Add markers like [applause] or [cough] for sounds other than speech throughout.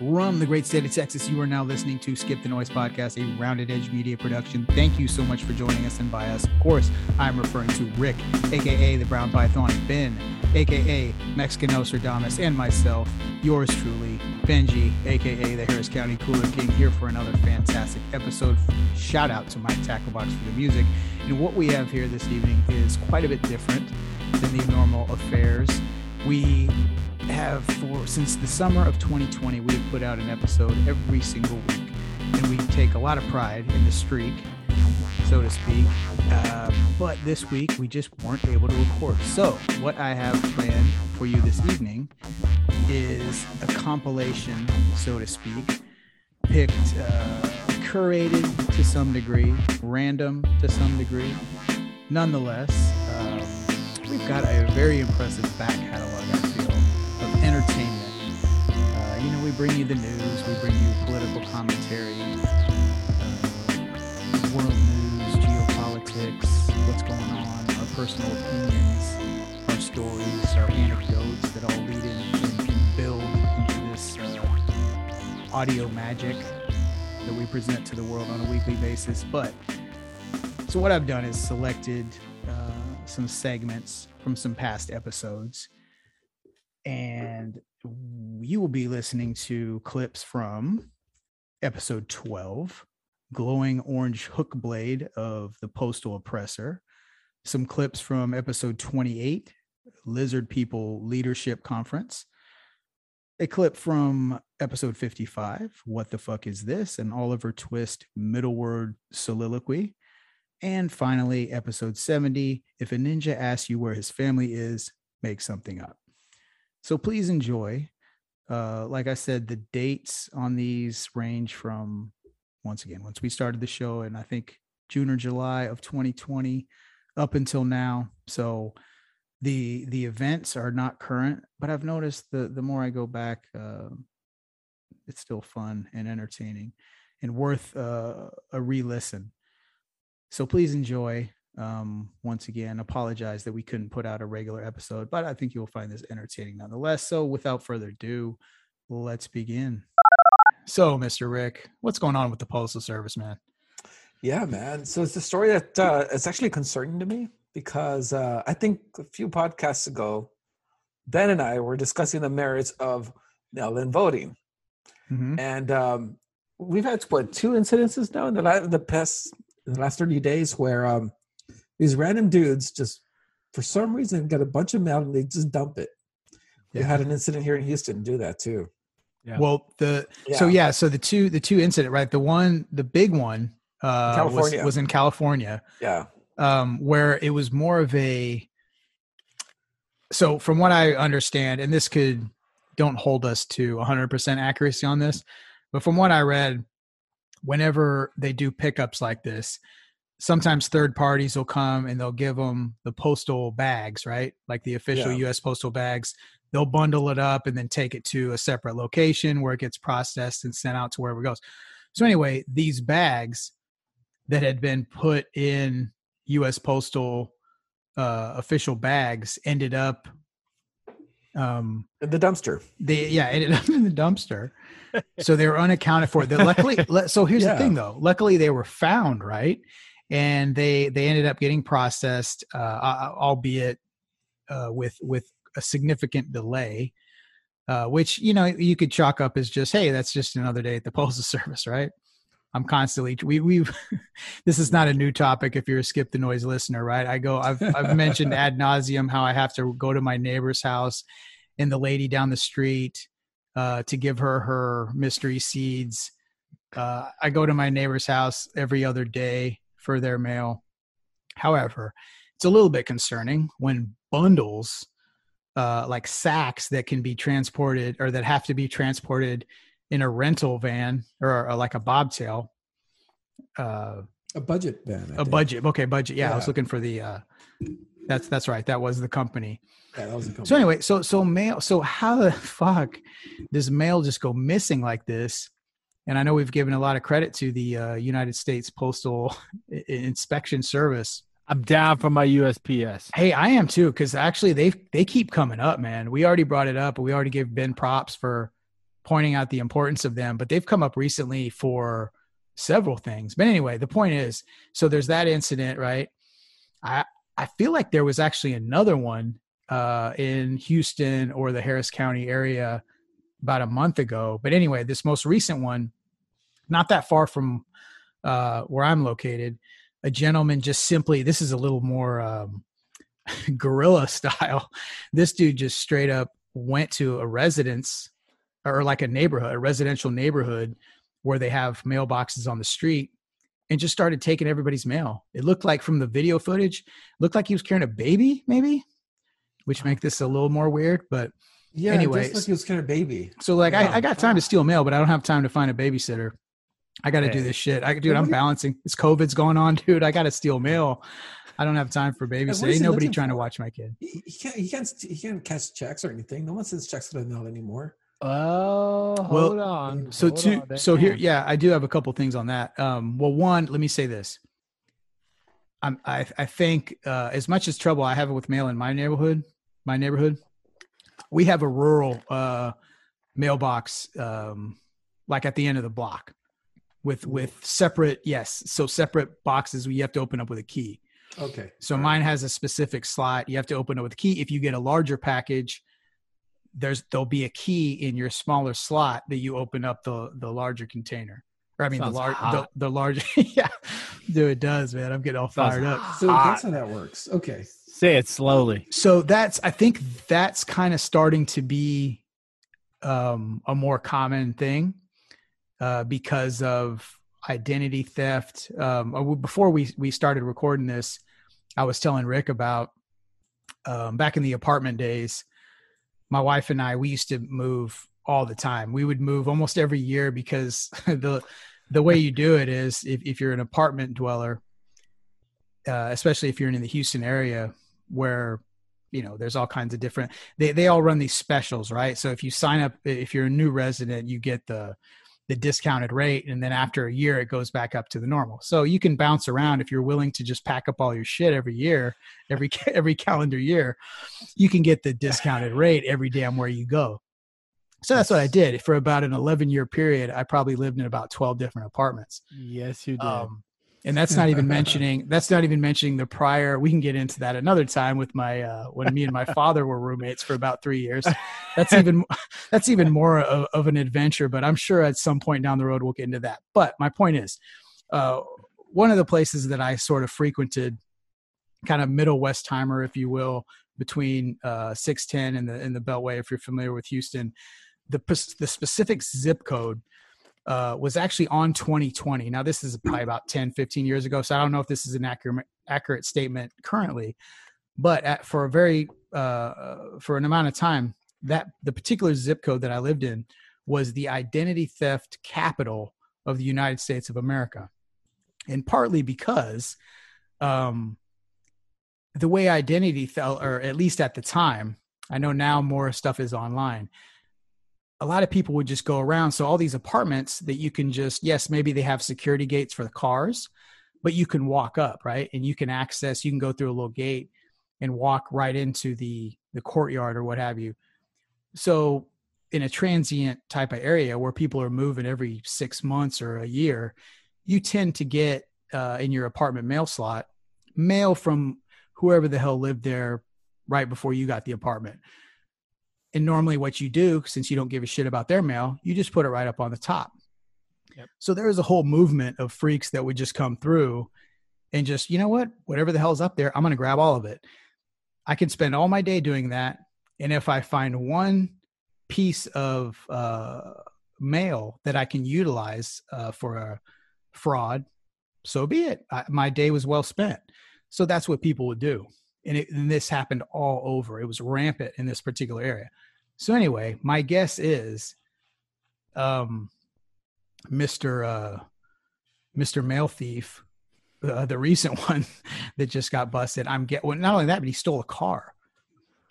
from the great state of Texas. You are now listening to Skip the Noise podcast, a rounded edge media production. Thank you so much for joining us. And by us, of course, I'm referring to Rick, aka the Brown Python, Ben, aka Mexican Nostradamus, and myself, yours truly, Benji, aka the Harris County Cooler King, here for another fantastic episode. Shout out to Mike Tacklebox for the music. And what we have here this evening is quite a bit different than the normal affairs. We have for since the summer of 2020 we have put out an episode every single week. And we take a lot of pride in the streak so to speak. Uh, but this week we just weren't able to record. So what i have planned for you this evening is a compilation so to speak picked uh, curated to some degree random to some degree. Nonetheless um, we've got a very impressive back catalog bring you the news, we bring you political commentary, uh, world news, geopolitics, what's going on, our personal opinions, our stories, our anecdotes that all lead in and build into this uh, audio magic that we present to the world on a weekly basis. But so what I've done is selected uh, some segments from some past episodes and you will be listening to clips from episode 12 glowing orange hook blade of the postal oppressor some clips from episode 28 lizard people leadership conference a clip from episode 55 what the fuck is this? an oliver twist middle word soliloquy and finally episode 70 if a ninja asks you where his family is make something up so please enjoy. Uh, like I said, the dates on these range from once again, once we started the show, and I think June or July of 2020 up until now. So the the events are not current, but I've noticed the the more I go back, uh, it's still fun and entertaining and worth uh, a re-listen. So please enjoy um, once again apologize that we couldn't put out a regular episode but i think you'll find this entertaining nonetheless. So without further ado let's begin. So mr rick what's going on with the postal service man? Yeah man. So it's a story that uh, it's actually concerning to me because uh, i think a few podcasts ago ben and i were discussing the merits of mail-in voting. Mm-hmm. and um, we've had what two incidences now in the, last, the past in the last 30 days where um, these random dudes just for some reason got a bunch of mail and they just dump it. Yeah. We had an incident here in Houston do that too. Yeah. Well, the yeah. so yeah, so the two the two incident right, the one the big one uh, California. Was, was in California. Yeah, um, where it was more of a. So from what I understand, and this could don't hold us to 100% accuracy on this, but from what I read, whenever they do pickups like this, sometimes third parties will come and they'll give them the postal bags, right? Like the official yeah. US postal bags. They'll bundle it up and then take it to a separate location where it gets processed and sent out to wherever it goes. So anyway, these bags that had been put in US postal uh, official bags ended up um the dumpster they yeah ended up [laughs] in the dumpster so they were unaccounted for that luckily [laughs] so here's yeah. the thing though luckily they were found right and they they ended up getting processed, uh, albeit uh, with with a significant delay. Uh, which you know you could chalk up as just hey that's just another day at the [laughs] postal service right i'm constantly we we [laughs] this is not a new topic if you're a skip the noise listener right i go i've i've mentioned [laughs] ad nauseum how i have to go to my neighbor's house and the lady down the street uh, to give her her mystery seeds uh, i go to my neighbor's house every other day for their mail. However, it's a little bit concerning when bundles, uh, like sacks that can be transported or that have to be transported in a rental van or, or like a bobtail. Uh, a budget van. I a think. budget. Okay, budget. Yeah, yeah, I was looking for the. Uh, that's that's right. That was the company. Yeah, that was the company. So anyway, so so mail. So how the [laughs] fuck does mail just go missing like this? And I know we've given a lot of credit to the uh, United States Postal [laughs] Inspection Service. I'm down for my USPS. Hey, I am too, because actually they they keep coming up, man. We already brought it up, but we already gave Ben props for pointing out the importance of them, but they've come up recently for several things. But anyway, the point is, so there's that incident, right? I I feel like there was actually another one uh, in Houston or the Harris County area about a month ago. But anyway, this most recent one, not that far from uh, where I'm located, a gentleman just simply, this is a little more um, [laughs] guerrilla style. [laughs] This dude just straight up went to a residence or like a neighborhood, a residential neighborhood where they have mailboxes on the street and just started taking everybody's mail. It looked like from the video footage, looked like he was carrying a baby, maybe, which make this a little more weird. But Yeah, Anyway, just like he was kind of baby. so like Yeah. I, I got time to steal mail, but I don't have time to find a babysitter. I got to do this shit. I dude, What I'm balancing. This COVID's going on, [laughs] dude. I got to steal mail. I don't have time for babysitting. he Ain't nobody looking trying to watch my kid. He, he can't. He can't. He can't cash checks or anything. No one sends checks to the mail anymore. Oh, Well, hold on. So hold two. on, So here, yeah, I do have a couple things on that. Um, well, one, let me say this. I'm, I I think uh, as much as trouble I have with mail in my neighborhood, my neighborhood, we have a rural uh, mailbox, um, like at the end of the block, with with separate yes, so separate boxes you have to open up with a key. Okay. So All right. mine has a specific slot. You have to open it with a key. If you get a larger package, there's there'll be a key in your smaller slot that you open up the the larger container. Or I mean Sounds the large the, the larger [laughs] yeah. Dude, it does, man. I'm getting all Sounds fired up. So hot. that's how that works. Okay. Say it slowly. So that's I think that's kind of starting to be um a more common thing uh because of identity theft. Um uh, before we we started recording this, I was telling Rick about um back in the apartment days, my wife and I we used to move all the time. We would move almost every year because [laughs] the the way you do it is if, if you're an apartment dweller, uh, especially if you're in the Houston area where you know there's all kinds of different they, they all run these specials right? So if you sign up if you're a new resident you get the the discounted rate and then after a year it goes back up to the normal. So you can bounce around if you're willing to just pack up all your shit every year every [laughs] every calendar year you can get the discounted rate every damn where you go. So that's what i did. For about an 11 year period i probably lived in about 12 different apartments. Yes, you did. um, and that's not even [laughs] mentioning that's not even mentioning the prior we can get into that another time with my uh when me and my father were roommates for about three years. That's even [laughs] that's even more of, of an adventure but i'm sure at some point down the road we'll get into that. But my point is uh one of the places that i sort of frequented kind of middle west timer if you will between uh 610 and the and the beltway if you're familiar with houston the the specific zip code uh, was actually on 2020. Now, this is probably about 10, 15 years ago, so I don't know if this is an accurate accurate statement currently, but at, for a very uh, for an amount of time, that the particular zip code that I lived in was the identity theft capital of the United States of America, and partly because um, the way identity felt, or at least at the time, I know now more stuff is online a lot of people would just go around. So all these apartments that you can just, yes, maybe they have security gates for the cars, but you can walk up, right? And you can access, you can go through a little gate and walk right into the the courtyard or what have you. So in a transient type of area where people are moving every six months or a year, you tend to get uh, in your apartment mail slot mail from whoever the hell lived there right before you got the apartment. And normally, what you do, since you don't give a shit about their mail, you just put it right up on the top. Yep. So there was a whole movement of freaks that would just come through and just, you know what, whatever the hell's up there, I'm going to grab all of it. I can spend all my day doing that. And if I find one piece of uh, mail that I can utilize uh, for a fraud, so be it. I, my day was well spent. So that's what people would do. And, it, and this happened all over. It was rampant in this particular area. So anyway, my guess is, um, Mister uh, Mister Mail Thief, uh, the recent [laughs] one that just got busted. I'm get well, not only that, but he stole a car.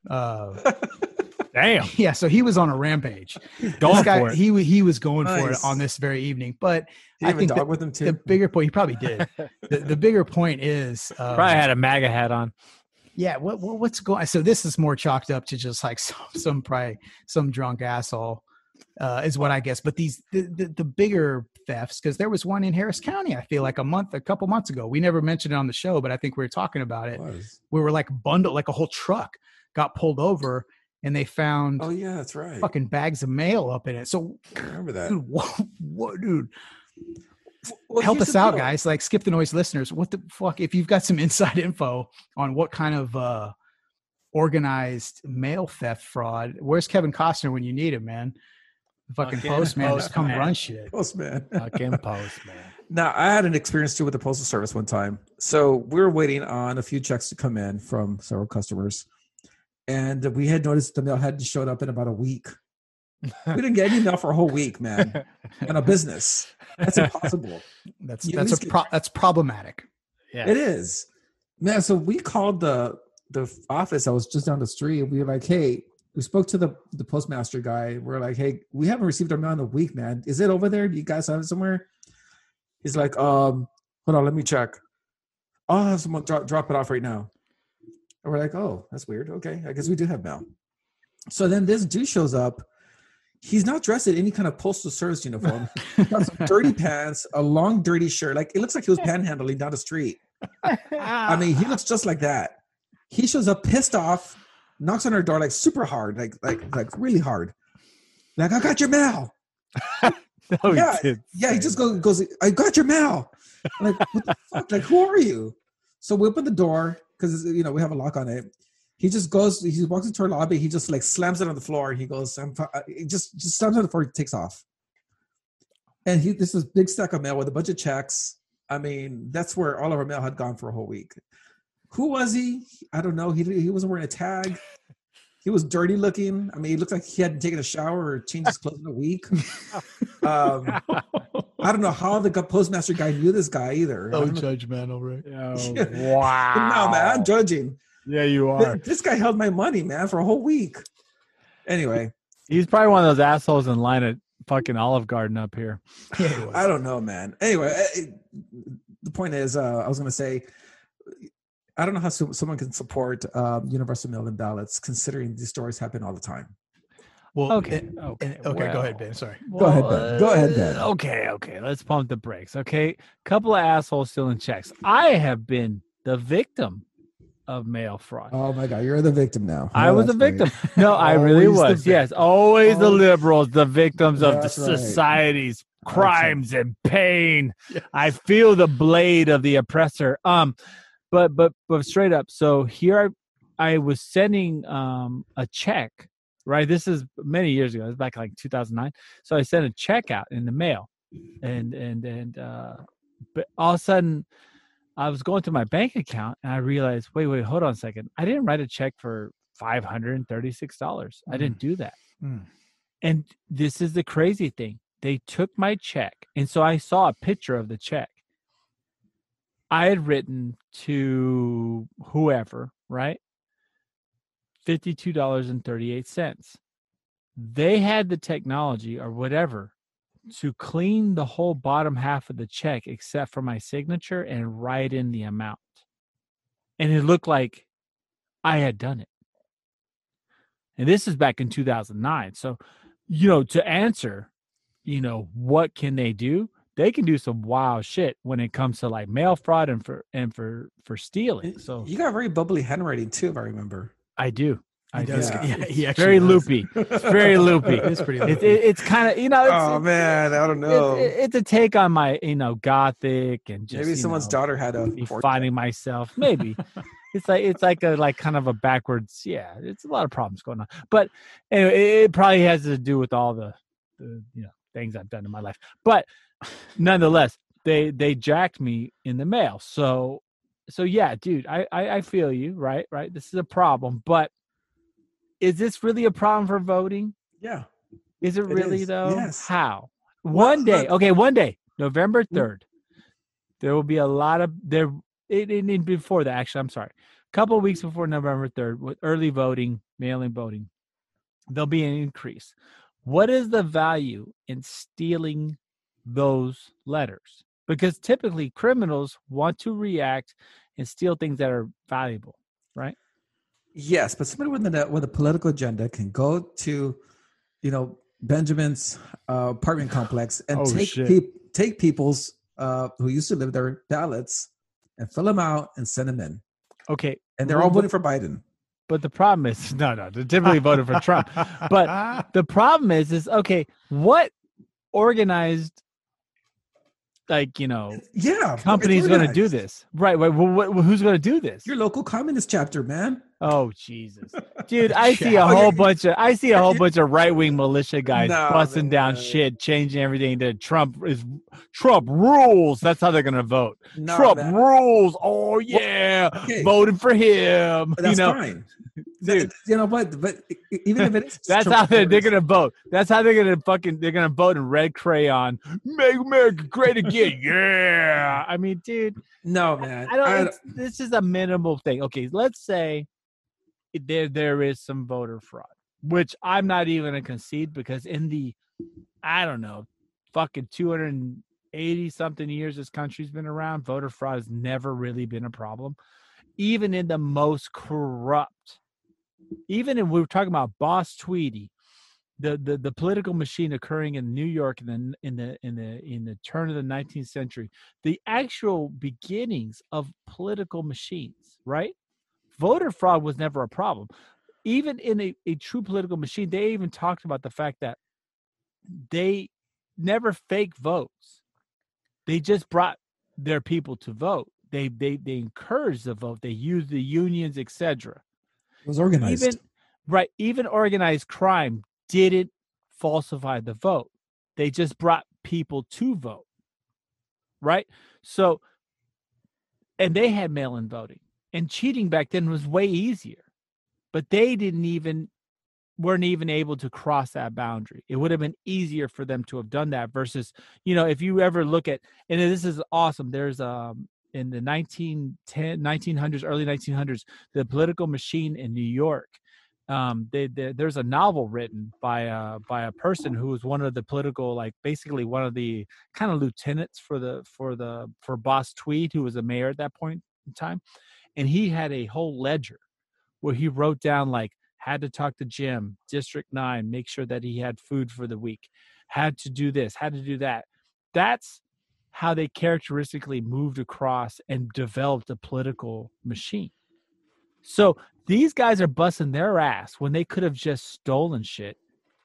Uh, [laughs] Damn. yeah, so he was on a rampage. Going this guy, for it. he he was going for it on this very evening. But I think dog that with him too? the bigger point, he probably did. [laughs] the, the bigger point is, um, Probably had a MAGA hat on. Yeah. What, what what's going? So this is more chalked up to just like [laughs] some some probably some drunk asshole uh, is what I guess. But these the the, the bigger thefts because there was one in Harris County. I feel like a month, a couple months ago. We never mentioned it on the show, but I think we were talking about it. Was. We were like bundled, like a whole truck got pulled over, and they found Oh yeah, that's right. fucking bags of mail up in it. So, I remember that. dude, [laughs] what, what dude? Well, help us out, deal. guys. Like, skip the noise, listeners. What the fuck? If you've got some inside [laughs] info on what kind of uh organized mail theft fraud, where's Kevin Costner when you need him, man? The fucking Fucking postman just come postman. run shit. Postman. [laughs] Fucking postman. Now, I had an experience too with the postal service one time. So we were waiting on a few checks to come in from several customers, and we had noticed the mail hadn't showed up in about a week. We didn't get any mail for a whole week, man, [laughs] in a business. That's impossible. That's You that's a pro- that's problematic. Yeah. It is, man. So we called the the office. I was just down the street. We were like, "Hey," we spoke to the the postmaster guy. We're like, "Hey, we haven't received our mail in a week, man. Is it over there? Do you guys have it somewhere?" He's like, "Um, hold on, let me check. I'll have someone drop drop it off right now." And we're like, "Oh, that's weird. Okay, I guess we do have mail." So then this dude shows up. He's not dressed in any kind of postal service uniform. [laughs] He's got some dirty pants, a long dirty shirt. Like it looks like he was panhandling down the street. I mean, he looks just like that. He shows up pissed off, knocks on our door like super hard, like like like really hard. Like I got your mail. [laughs] No, Yeah, did Yeah, he just goes goes. I got your mail. I'm like what the fuck? Like who are you? So we open the door because you know we have a lock on it. He just goes. He walks into our lobby. He just like slams it on the floor. He goes. I'm. fi- uh, He just just slams it on the floor. He takes off. And he this is big stack of mail with a bunch of checks. I mean, that's where all of our mail had gone for a whole week. Who was he? I don't know. He he wasn't wearing a tag. He was dirty looking. I mean, he looked like he hadn't taken a shower or changed his clothes in a week. [laughs] Um, I don't know how the postmaster guy knew this guy either. I Oh, judgmental, right? Oh, [laughs] wow. No, man, I'm judging. Yeah, you are. This guy held my money, man, for a whole week. Anyway, He's probably one of those assholes in line at fucking Olive Garden up here. Yeah. [laughs] I don't know, man. Anyway, eh, eh, the point is, uh, I was going to say, I don't know how so- someone can support um, universal mail-in ballots, considering these stories happen all the time. Well, Okay. and- Okay. and- okay, go ahead, Ben. Sorry. Go ahead, Ben. Go ahead, Ben. uh, Okay, okay. Let's pump the brakes. Okay. Couple of assholes stealing checks. I have been the victim of mail fraud. Oh my God, you're the victim now. I Oh, was a that's right. victim. [laughs] No, I really was. Yes, always the Oh. liberals, the victims of the right. society's crimes and pain. Yes. I feel the blade of the oppressor. Um, but but but straight up. So here I, I was sending um a check. Right, this is many years ago. It was back like 2009. So I sent a check out in the mail, and and and uh, but all of a sudden, I was going through my bank account and I realized, wait, wait, hold on a second. I didn't write a check for five hundred and thirty-six dollars. I didn't do that. Mm. And this is the crazy thing. They took my check, and so I saw a picture of the check. I had written to whoever, right? Fifty-two dollars and thirty-eight cents. They had the technology or whatever to clean the whole bottom half of the check except for my signature and write in the amount. And it looked like I had done it. And this is back in 2009. So, you know, to answer, you know, what can they do? They can do some wild shit when it comes to like mail fraud and for and for for stealing. So you got very bubbly handwriting too, if I remember. I do. I He do. does. Yeah. Yeah, he actually Very does. loopy. It's very [laughs] loopy. It's pretty loopy. it, it's kind of you know. It's, oh it's- man, I don't know. it- it's a take on my you know gothic and just Maybe someone's know, daughter had a be finding myself. Maybe [laughs] it's like it's like a like kind of a backwards. Yeah, it's a lot of problems going on. But anyway, it, it probably has to do with all the, the you know things I've done in my life. But nonetheless, they they jacked me in the mail. So so yeah, dude, I I, I feel you. Right, right. This is a problem, but is this really a problem for voting? Yeah. Is it It really is, though? yes. How? Well, One day, look- okay, one day, November Mm. third, there will be a lot of there. It, it, it- before that, actually, I'm sorry, a couple of weeks before November third, with early voting, mail-in voting, there'll be an increase. What is the value in stealing those letters? Because typically, criminals want to react and steal things that are valuable. Yes, but somebody with a with a political agenda can go to, you know, Benjamin's uh, apartment complex and Oh, take peop take people's uh, who used to live there ballots and fill them out and send them in. Okay, And they're Well, all voting for Biden. but the problem is [laughs] no, no, they typically voted for Trump. But [laughs] the problem is, is okay. What organized, like you know, Yeah, company's going to do this? Right? Wh- who's going to do this? Your local communist chapter, man. Oh Jesus, dude! [laughs] I see a whole bunch of I see a whole [laughs] bunch of right wing militia guys No, busting down man. shit, changing everything to Trump is Trump rules. That's how they're gonna vote. No, Trump man. rules. Oh yeah, okay. voting for him. That's you know, fine. [laughs] dude. You know what? But even if it is, That's Trump how they're, they're gonna vote. That's how they're gonna fucking they're gonna vote in red crayon. Make America great again. Yeah. I mean, dude, No, man. I don't. I- it's, this is a minimal thing. Okay, let's say there there is some voter fraud, which I'm not even gonna concede because in the I don't know, fucking 280 something years this country's been around, voter fraud has never really been a problem, even in the most corrupt. Even if we were talking about Boss Tweedy, the, the the political machine occurring in New York in the in the in the in the turn of the 19th century, the actual beginnings of political machines, right? Voter fraud was never a problem. Even in a, a true political machine, they even talked about the fact that they never fake votes. They just brought their people to vote. They they they encouraged the vote. They used the unions, etc it was organized. even right even organized crime didn't falsify the vote they just brought people to vote right so and they had mail-in voting and cheating back then was way easier but they didn't even weren't even able to cross that boundary it would have been easier for them to have done that versus you know if you ever look at and this is awesome there's um in the 1910 1900s early 1900s the political machine in New York. Um, they, they, there's a novel written by a by a person who was one of the political, like basically one of the kind of lieutenants for the for the for Boss Tweed, who was a mayor at that point in time, and he had a whole ledger where he wrote down like had to talk to Jim, District Nine, make sure that he had food for the week, had to do this, had to do that. That's how they characteristically moved across and developed a political machine. So these guys are busting their ass when they could have just stolen shit.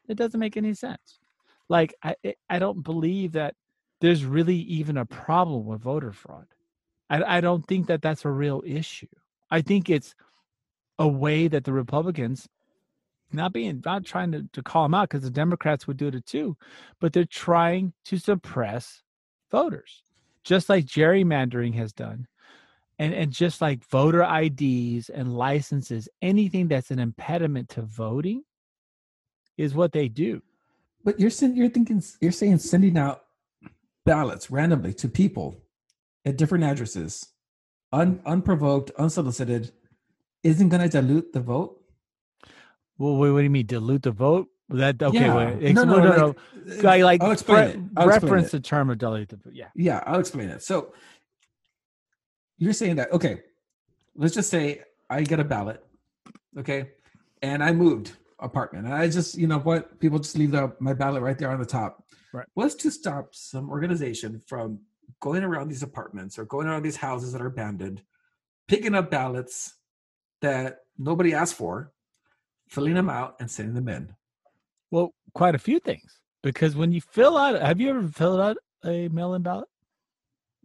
It doesn't make any sense. Like I- I don't believe that there's really even a problem with voter fraud. I, I don't think that that's a real issue. I think it's a way that the Republicans, not being not trying to, to call them out because the Democrats would do it too, but they're trying to suppress voters, just like gerrymandering has done, and and just like voter IDs and licenses, anything that's an impediment to voting, is what they do. But you're you're thinking you're saying sending out ballots randomly to people at different addresses, un, mm. unprovoked, unsolicited, isn't going to dilute the vote. Well, wait, what do you mean dilute the vote? That okay? Yeah. Wait, no, no, no, no, like, no. Uh, like, like I'll explain re- it. Reference the term of dilute the vote. Yeah. Yeah, I'll explain it. So you're saying that okay, let's just say I get a ballot, okay, and I moved apartment, and I just you know what people just leave the, my ballot right there on the top. Right. What's to stop some organization from going around these apartments or going around these houses that are abandoned, picking up ballots that nobody asked for, filling them out, and sending them in? Well, quite a few things because when you fill out, have you ever filled out a mail-in ballot?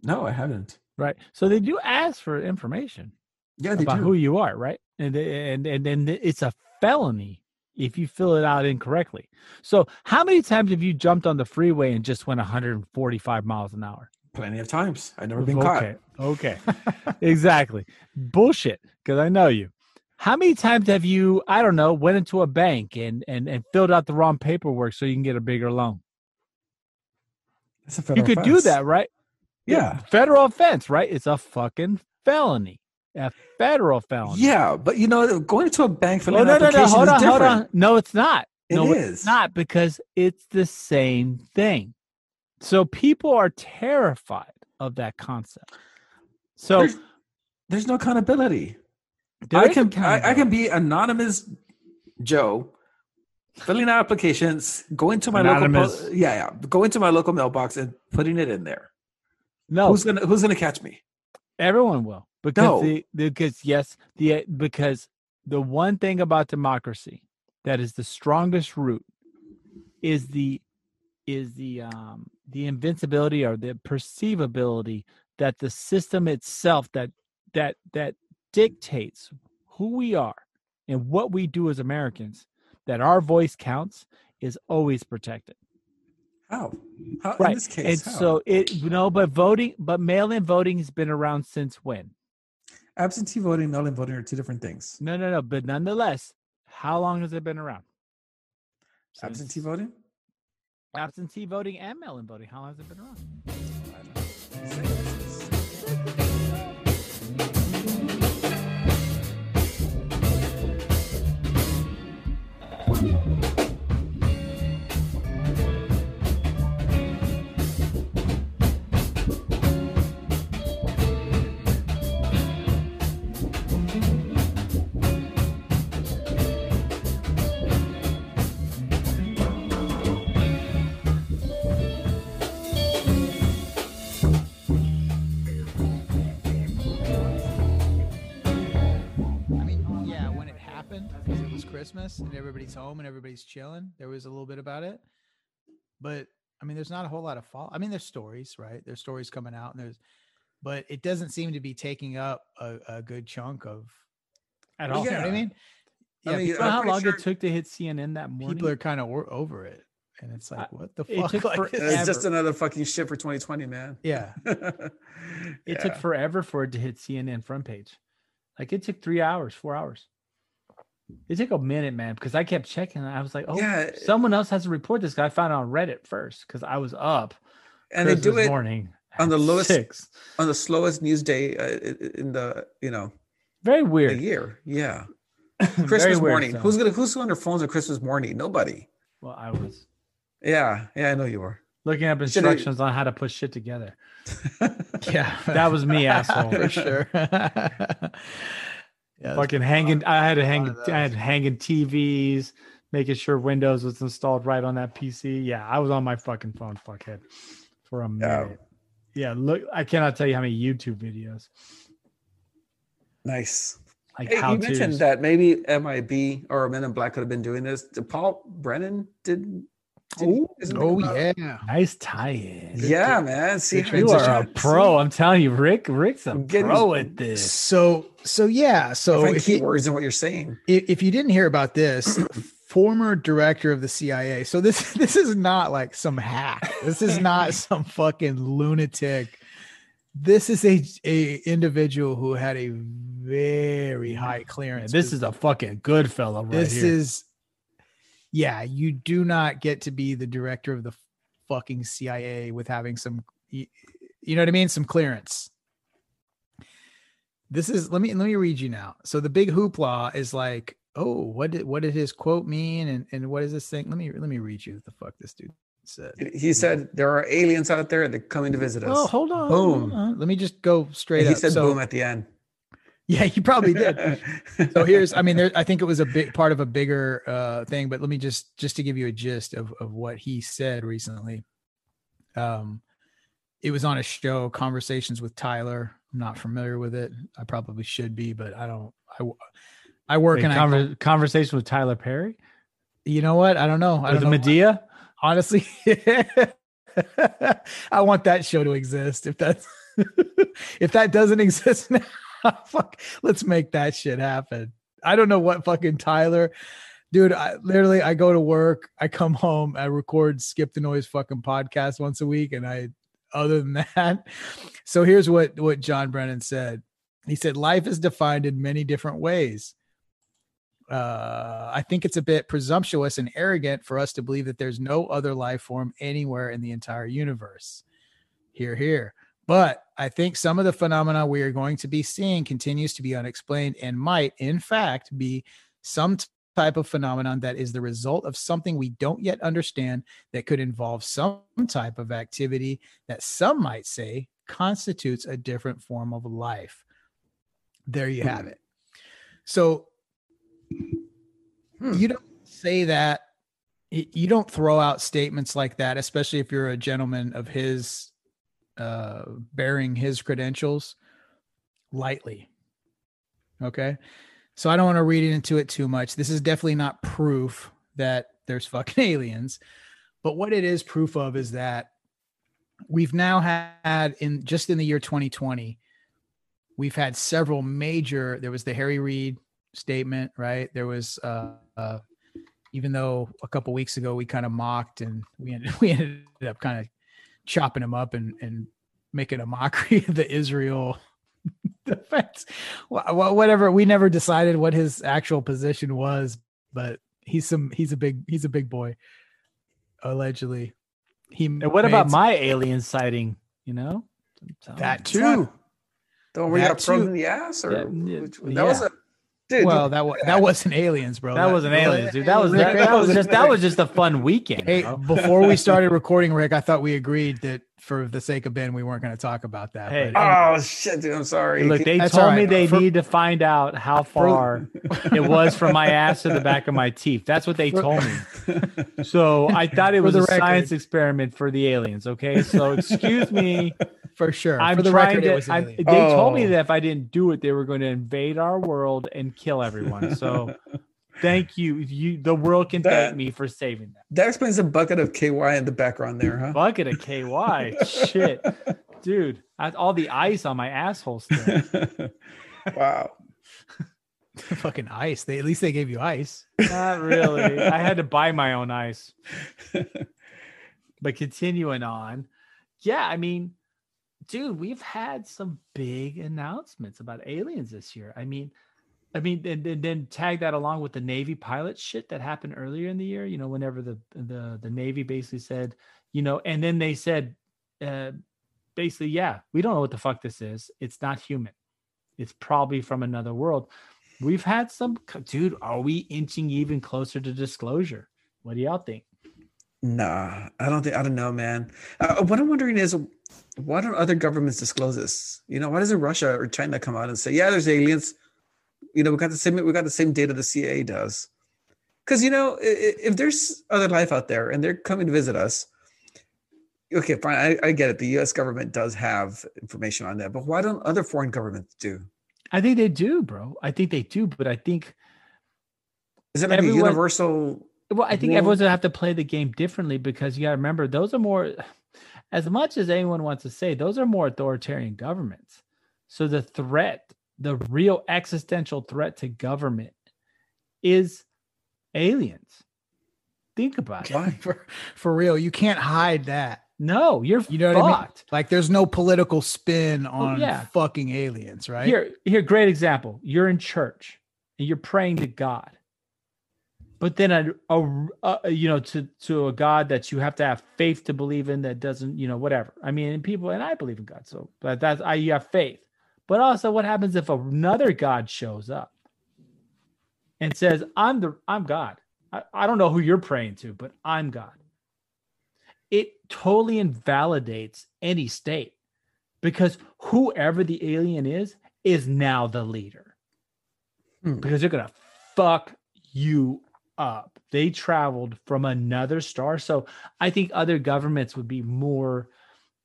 No, I haven't. Right. So they do ask for information. Yeah, they about do. who you are, right? And and and then it's a felony if you fill it out incorrectly. So how many times have you jumped on the freeway and just went 145 miles an hour? Plenty of times. I've never been okay, caught. okay, [laughs] exactly. Bullshit, because I know you. How many times have you, I don't know, went into a bank and and and filled out the wrong paperwork so you can get a bigger loan? It's a federal You could do that, right? Yeah. Federal offense, right? It's a fucking felony. A federal felony. Yeah, but you know, going to a bank for Oh, no, no, no. Hold on, hold different. on. No, it's not. It no, is. it's not because it's the same thing. So people are terrified of that concept. So There's, there's no accountability. I can I, I can be anonymous Joe filling out applications, going to my Anonymous. local, po- yeah, yeah, going to my local mailbox and putting it in there. No, Who's gonna Who's gonna catch me? everyone will because No. the, because yes, the because the one thing about democracy that is the strongest root is the is the um the invincibility or the perceivability that the system itself that that that dictates who we are and what we do as Americans that our voice counts is always protected. How? How in Right. this case? and how? so it you know but voting but mail-in voting has been around since when? absentee voting, mail-in voting are two different things. No, no, no. But nonetheless, how long has it been around? Absentee voting. Absentee voting and mail-in voting. How has it been around? It Christmas and everybody's home and everybody's chilling, there was a little bit about it. But I mean, there's not a whole lot of follow. I mean, there's stories, right? There's stories coming out, and there's, but it doesn't seem to be taking up a, a good chunk of. At Well, all. You know what I Yeah. mean? I Yeah, mean, You know I'm how long sure- it took to hit CNN that morning? people are kind of over it, and it's like, I- what the fuck? took [laughs] Like, It's just another fucking shit for 2020, man. yeah, [laughs] it took forever for it to hit CNN front page. Like it took three hours, four hours. It took a minute, man, because I kept checking. And I was like, oh, Yeah. someone else has to report this. I found on Reddit first because I was up. and they do Christmas it morning on the lowest- six. on the slowest news day uh, in the you know Very weird. year. Yeah, [laughs] Christmas morning. stuff. Who's gonna Who's on their phones on Christmas morning? Nobody. Well, I was Yeah, yeah, I know you were. looking up instructions on how to put shit together. [laughs] yeah, [laughs] That was me, asshole. for sure. Yeah, fucking hanging. I had to hang. I had hanging TVs, making sure Windows was installed right on that PC. Yeah, I was on my fucking phone, fuckhead, for a Yeah. minute. Yeah, look, I cannot tell you how many YouTube videos, nice. like Hey, you mentioned that maybe MIB or Men in Black could have been doing this. Did Paul Brennan did. Did he- isn't he Oh come out? yeah, Nice tie-in. Yeah, man. See, you are a transition. pro. I'm telling you, Rick. Rick's a I'm getting pro at this. So so yeah, so Find if you, keywords in what you're saying. if, if you didn't hear about this, former director of the CIA. So this [laughs] this is not like some hack. This is not [laughs] some fucking lunatic. This is a a individual who had a very high clearance. This is a fucking good fellow right this here. is yeah, you do not get to be the director of the fucking CIA with having some you, know what I mean, some clearance. This is let me let me read you now. So the big hoopla is like, oh, what did what did his quote mean and and what is this thing? Let me let me read you the fuck this dude said. He said there are aliens out there that are coming to visit us. Oh, hold on. Boom. hold on. Let me just go straight he up. said so, boom at the end. Yeah, you probably did. [laughs] so here's i mean there i think it was a big part of a bigger uh thing but let me just just to give you a gist of of what he said recently. Um it was on a show conversations with tyler. I'm not familiar with it. I probably should be but i don't i i work Wait, and I, conver- conversation with Tyler Perry? You know what? I don't know. I with don't know. Madea. honestly [laughs] i want that show to exist if that's [laughs] if that doesn't exist now [laughs] fuck let's make that shit happen i don't know what fucking tyler dude i literally i go to work i come home i record skip the noise fucking podcast once a week and i other than [laughs] that so here's what what john brennan said he said life is defined in many different ways uh, I think it's a bit presumptuous and arrogant for us to believe that there's no other life form anywhere in the entire universe. Here, here. But I think some of the phenomena we are going to be seeing continues to be unexplained and might, in fact, be some t- type of phenomenon that is the result of something we don't yet understand that could involve some type of activity that some might say constitutes a different form of life. There you have it. So Hmm. you don't say that you don't throw out statements like that, especially if you're a gentleman of his uh bearing his credentials lightly. Okay. So I don't want to read into it too much. This is definitely not proof that there's [laughs] fucking aliens. But what it is proof of is that we've now had in just in the year 2020, we've had several major. There was the Harry Reid statement, right? There was, uh, uh even though a couple weeks ago we kind of mocked and we ended [laughs] we ended up kind of chopping him up and and making a mockery of the Israel [laughs] defense. Wha- wha- Whatever. We never decided what his actual position was, but he's some he's a big he's a big boy. Allegedly, he. And what about made- my alien sighting? You know, that too? that? The one where you That got probed too. in the ass, or Yeah, yeah, which, that was a dude. Well, that was [laughs] that wasn't aliens, bro. That wasn't aliens, dude. That was Rick, that, that that was was- just that was [laughs] just a fun weekend. Hey, bro. before we started [laughs] recording, Rick, I thought we agreed that for the sake of Ben, we weren't going to talk about that. Hey. but oh shit, dude. I'm sorry. Look, they That's told all me right. they For- need to find out how far it was from my ass to the back of my teeth. That's what they For- told me. So I thought it was the a science experiment for the aliens. Okay, so excuse me. For sure. I'm for the trying record, to. it was I'm- alien. they told me Oh. that if I didn't do it, they were going to invade our world and kill everyone. So [laughs] thank you. You, the world can That- thank me for saving that that explains the bucket of KY in the background there, huh? bucket of KY. [laughs] Shit, dude, I, all the ice on my asshole still. [laughs] wow. fucking ice. They at least they gave you ice. Not really. I had to buy my own ice. But continuing on, yeah, I mean, dude, we've had some big announcements about aliens this year. I mean, I mean, and, and then tag that along with the Navy pilot shit that happened earlier in the year. You know, whenever the the the Navy basically said, you know, and then they said, uh, basically, yeah, we don't know what the fuck this is. It's not human. It's probably from another world. We've had some, dude. Are we inching even closer to disclosure? What do y'all think? Nah, I don't think I don't know, man. Uh, what I'm wondering is, why don't other governments disclose this? You know, why doesn't Russia or China come out and say, "Yeah, there's aliens"? You know, we got the same we got the same data the CIA does. Because you know, if there's other life out there and they're coming to visit us, okay, fine, I, I get it. The U.S. government does have information on that, but why don't other foreign governments do? I think they do, bro. I think they do, but I think Is it like Everyone- a universal? Well, I think Well- everyone's gonna have to play the game differently because you gotta remember those are more [sighs] as much as anyone wants to say, those are more authoritarian governments. So the threat, the real existential threat to government is aliens. Think about it. [laughs] For, for real, you can't hide that. No, you're You know what I mean? Like, there's no political spin oh, on Oh, yeah. fucking aliens, right? Here, here, great example. You're in church and you're praying to God, but then a, a, a you know to to a God that you have to have faith to believe in that doesn't you know whatever. I mean, and people and I believe in God, so but that's I you have faith. But also, what happens if another God shows up and says, "I'm the I'm God." I, I don't know who you're praying to, but I'm God. It totally invalidates any state because whoever the alien is is now the leader Hmm. because they're gonna fuck you up. They traveled from another star. So i think other governments would be more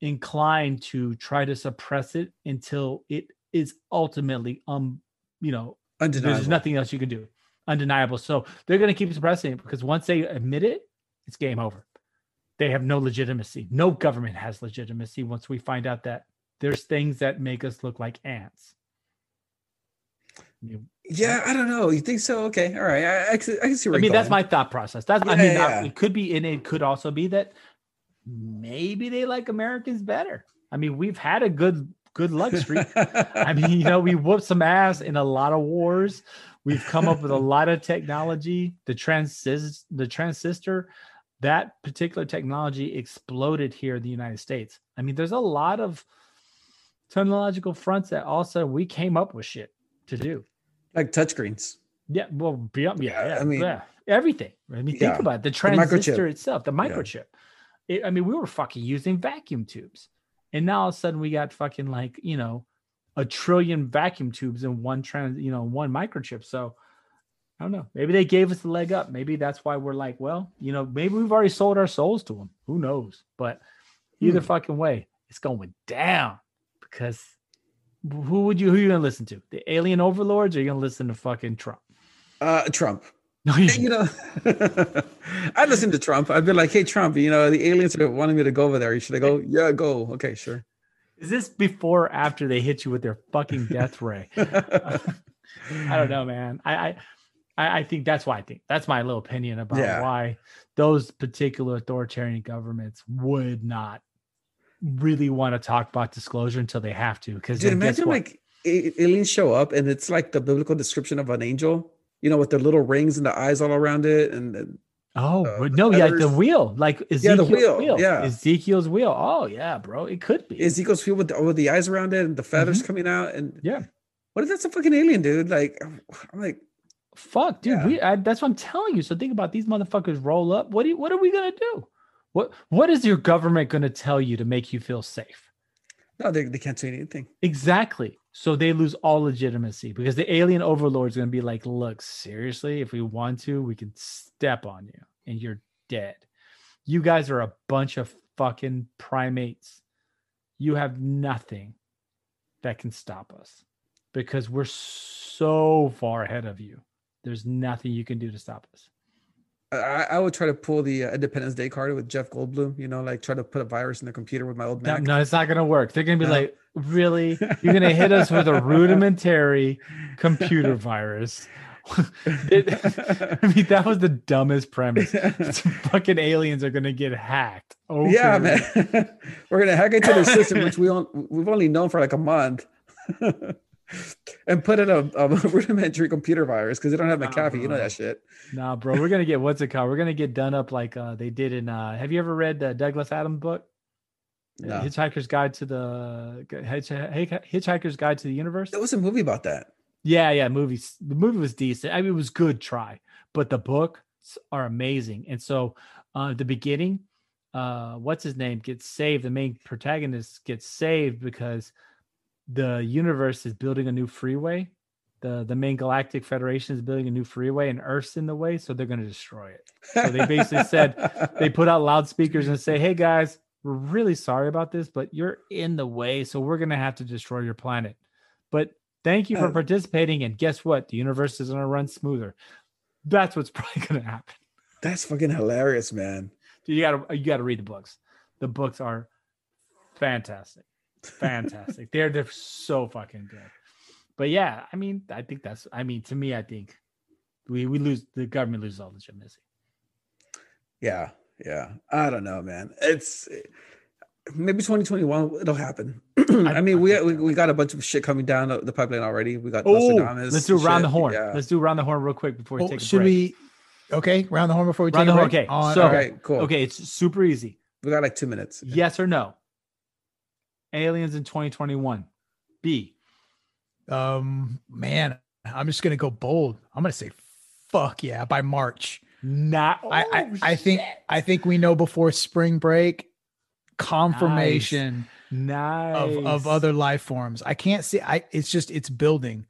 inclined to try to suppress it until it is ultimately um you know Undeniable. there's nothing else you can do. Undeniable. So they're going to keep suppressing it because once they admit it it's game over. They have no legitimacy. No government has legitimacy once we find out that there's things that make us look like ants. You- Yeah, I don't know. You think so? Okay, all right. I, I, can- I can see I mean, you're that's my thought process. That's I mean, yeah, yeah. it could be, and it could also be that maybe they like Americans better. I mean, we've had a good good luck streak. I mean, you know, we [laughs] whooped some ass in a lot of wars. We've come up with a lot of technology. The transis the transistor, that particular technology exploded here in the United States. I mean, there's a lot of technological fronts that also we came up with shit to do. Like touchscreens. Yeah, well, beyond, yeah, Yeah, yeah, I mean- yeah, everything. I mean, think Yeah, about it. the transistor itself, the Yeah. microchip. It, I mean, we were fucking using vacuum tubes, and now all of a sudden we got fucking like you know a trillion vacuum tubes in one trans, you know, one microchip. So I don't know. Maybe they gave us the leg up. Maybe that's why we're like, well, you know, maybe we've already sold our souls to them. Who knows? But either Hmm. fucking way, it's going down because who would you who are you gonna listen to? The alien overlords or you gonna listen to fucking Trump? Uh, Trump. No, you, you know, [laughs] I'd listen to Trump. I'd be like, "Hey, Trump, you know, the aliens are wanting me to go over there. You should I go? Yeah, go. Okay, sure." is this before or after they hit you with their fucking death ray? [laughs] [laughs] I don't know, man. I, I I I think that's why I think that's my little opinion about Yeah. why those particular authoritarian governments would not really want to talk about disclosure until they have to. Because Dude, imagine like aliens show up and it's like the biblical description of an angel, you know, with their little rings and the eyes all around it, and, and oh uh, but the no, yeah, the wheel, like Yeah, Ezekiel's the wheel, yeah. Ezekiel's wheel. Oh yeah, bro, it could be. Ezekiel's wheel with the, with the eyes around it and the feathers coming out. And Mm-hmm. yeah, what if that's a fucking alien, dude? Like, I'm like, fuck, dude. Yeah. We I, that's what I'm telling you. So think about these motherfuckers roll up. What do you, what are we gonna do? What what is your government gonna tell you to make you feel safe? no, they, they can't say anything. Exactly. So they lose all legitimacy because the alien overlord's going to be like, look, seriously, if we want to, we can step on you and you're dead. You guys are a bunch of fucking primates. You have nothing that can stop us because we're so far ahead of you. There's nothing you can do to stop us. I, I would try to pull the uh, Independence Day card with Jeff Goldblum, you know, like try to put a virus in the computer with my old No, Mac. no, it's not going to work. They're going to be No. like, really? You're going to hit us with a [laughs] rudimentary computer virus? [laughs] It- [laughs] I mean, that was the dumbest premise. Fucking aliens are going to get hacked. Oh Yeah, man. We're gonna hack into their system, which we on, we've only known for like a month, and put in a, a [laughs] rudimentary computer virus because they don't have McAfee. You know that shit. Nah, bro, we're going to get what's it called? We're to get done up like uh, they did in. Uh, have you ever read the Douglas Adams book? Uh, No. Hitchhiker's Guide to the Hitchhiker's Guide to the Universe. There was a movie about that. Yeah, yeah, movies. The movie was decent. I mean, it was good try, but the books are amazing. And so, uh, the beginning, uh, what's his name gets saved. The main protagonist gets saved because the universe is building a new freeway. the The main Galactic Federation is building a new freeway, and Earth's in the way, so they're going to destroy it. So they basically said [laughs] they put out loudspeakers and say, "Hey guys, we're really sorry about this, but you're in the way, so we're going to have to destroy your planet." But thank you for Uh, participating, and guess what? The universe is going to run smoother. That's what's [laughs] probably going to happen. That's fucking hilarious, man. Dude, you got to you got to read the books. The books are fantastic, fantastic. they're they're so fucking good. But yeah, I mean, I think that's. I mean, to me, I think we we lose the government loses all legitimacy. Yeah, yeah. I don't know, man. It's maybe 2021 it'll happen. [clears throat] I mean, we, we we got a bunch of shit coming down the, the pipeline already. We got Oh, Nostradamus let's do and around the horn. Yeah. Let's do around the horn real quick before we Oh, take a should break. we? Okay, round the horn before we Round take the a horn, break. okay, On- so- okay. Okay, cool. Okay, it's super easy. We got like two minutes. Yes or no? Aliens in 2021. B. Um, man, I'm just gonna go bold. I'm gonna say, fuck yeah, by March. Not. I, I, I think I think we know before spring break confirmation nice of of other life forms. I can't see. I it's just it's building.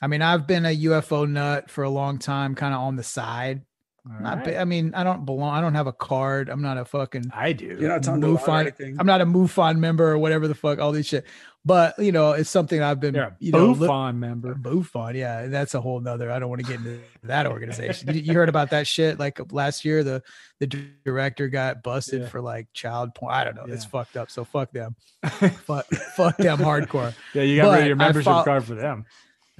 I mean, I've been a UFO nut for a long time, kind of on the side. All Not, right. bi- I mean, I don't belong. I don't have a card. I'm not a fucking I do. You're not Tom DeLonge or MUFON. I'm not a MUFON member or whatever the fuck. All these shit, but you know, it's something I've been. You're you know, li- member. MUFON, yeah, that's a whole nother. I don't want to get into that organization. you, you heard about that shit? Like last year, the the director got busted Yeah. for like child porn. I don't know. It's fucked up. So fuck them. [laughs] fuck, fuck them hardcore. Yeah, you got rid of your I membership fol- card for them.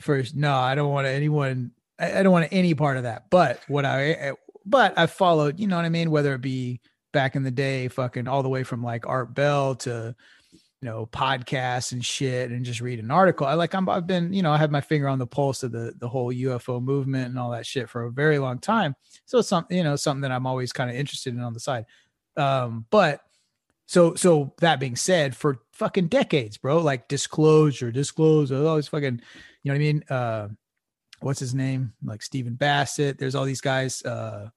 First, no, I don't want anyone. I, I don't want any part of that. But what I, but I followed. You know what I mean? Whether it be back in the day, fucking all the way from like Art Bell to you know podcasts and shit and just read an article i like I'm, i've been you know i have my finger on the pulse of the the whole ufo movement and all that shit for a very long time so it's something you know something that i'm always kind of interested in on the side um but so so that being said for fucking decades bro like disclosure disclosure always fucking you know what i mean uh what's his name like Stephen Bassett there's all these guys uh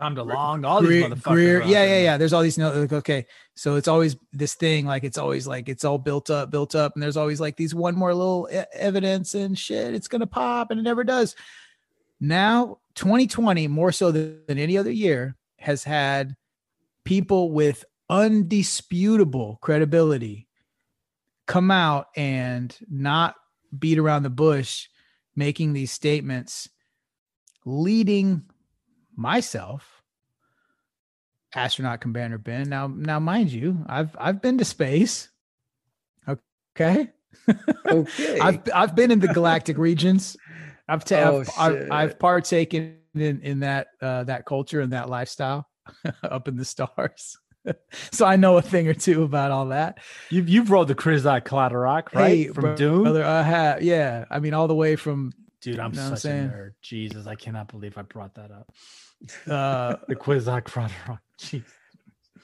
Tom DeLonge, all Greer, these motherfuckers. Greer. Yeah, yeah, yeah. There's all these. no- like, Okay, so it's always this thing. Like it's always like it's all built up, built up, and there's always like these one more little e- evidence and shit. It's gonna pop, and it never does. Now, 2020, more so than, than any other year, has had people with undisputable credibility come out and not beat around the bush, making these statements, leading myself, astronaut commander Ben. Now, now, mind you, I've I've been to space. Okay. [laughs] Okay. I've I've been in the galactic regions. I've ta- Oh, I've, I've. I've partaken in in that uh, that culture and that lifestyle [laughs] up in the stars. [laughs] so I know a thing or two about all that. You've you've rode the Kwisatz Haderach, right? Hey, From bro- Dune. brother, I have. Yeah, I mean all the way from Dude, I'm Know what I'm such a nerd. Jesus, I cannot believe I brought that up. [laughs] uh [laughs] The Kwisatz Haderach. Jeez.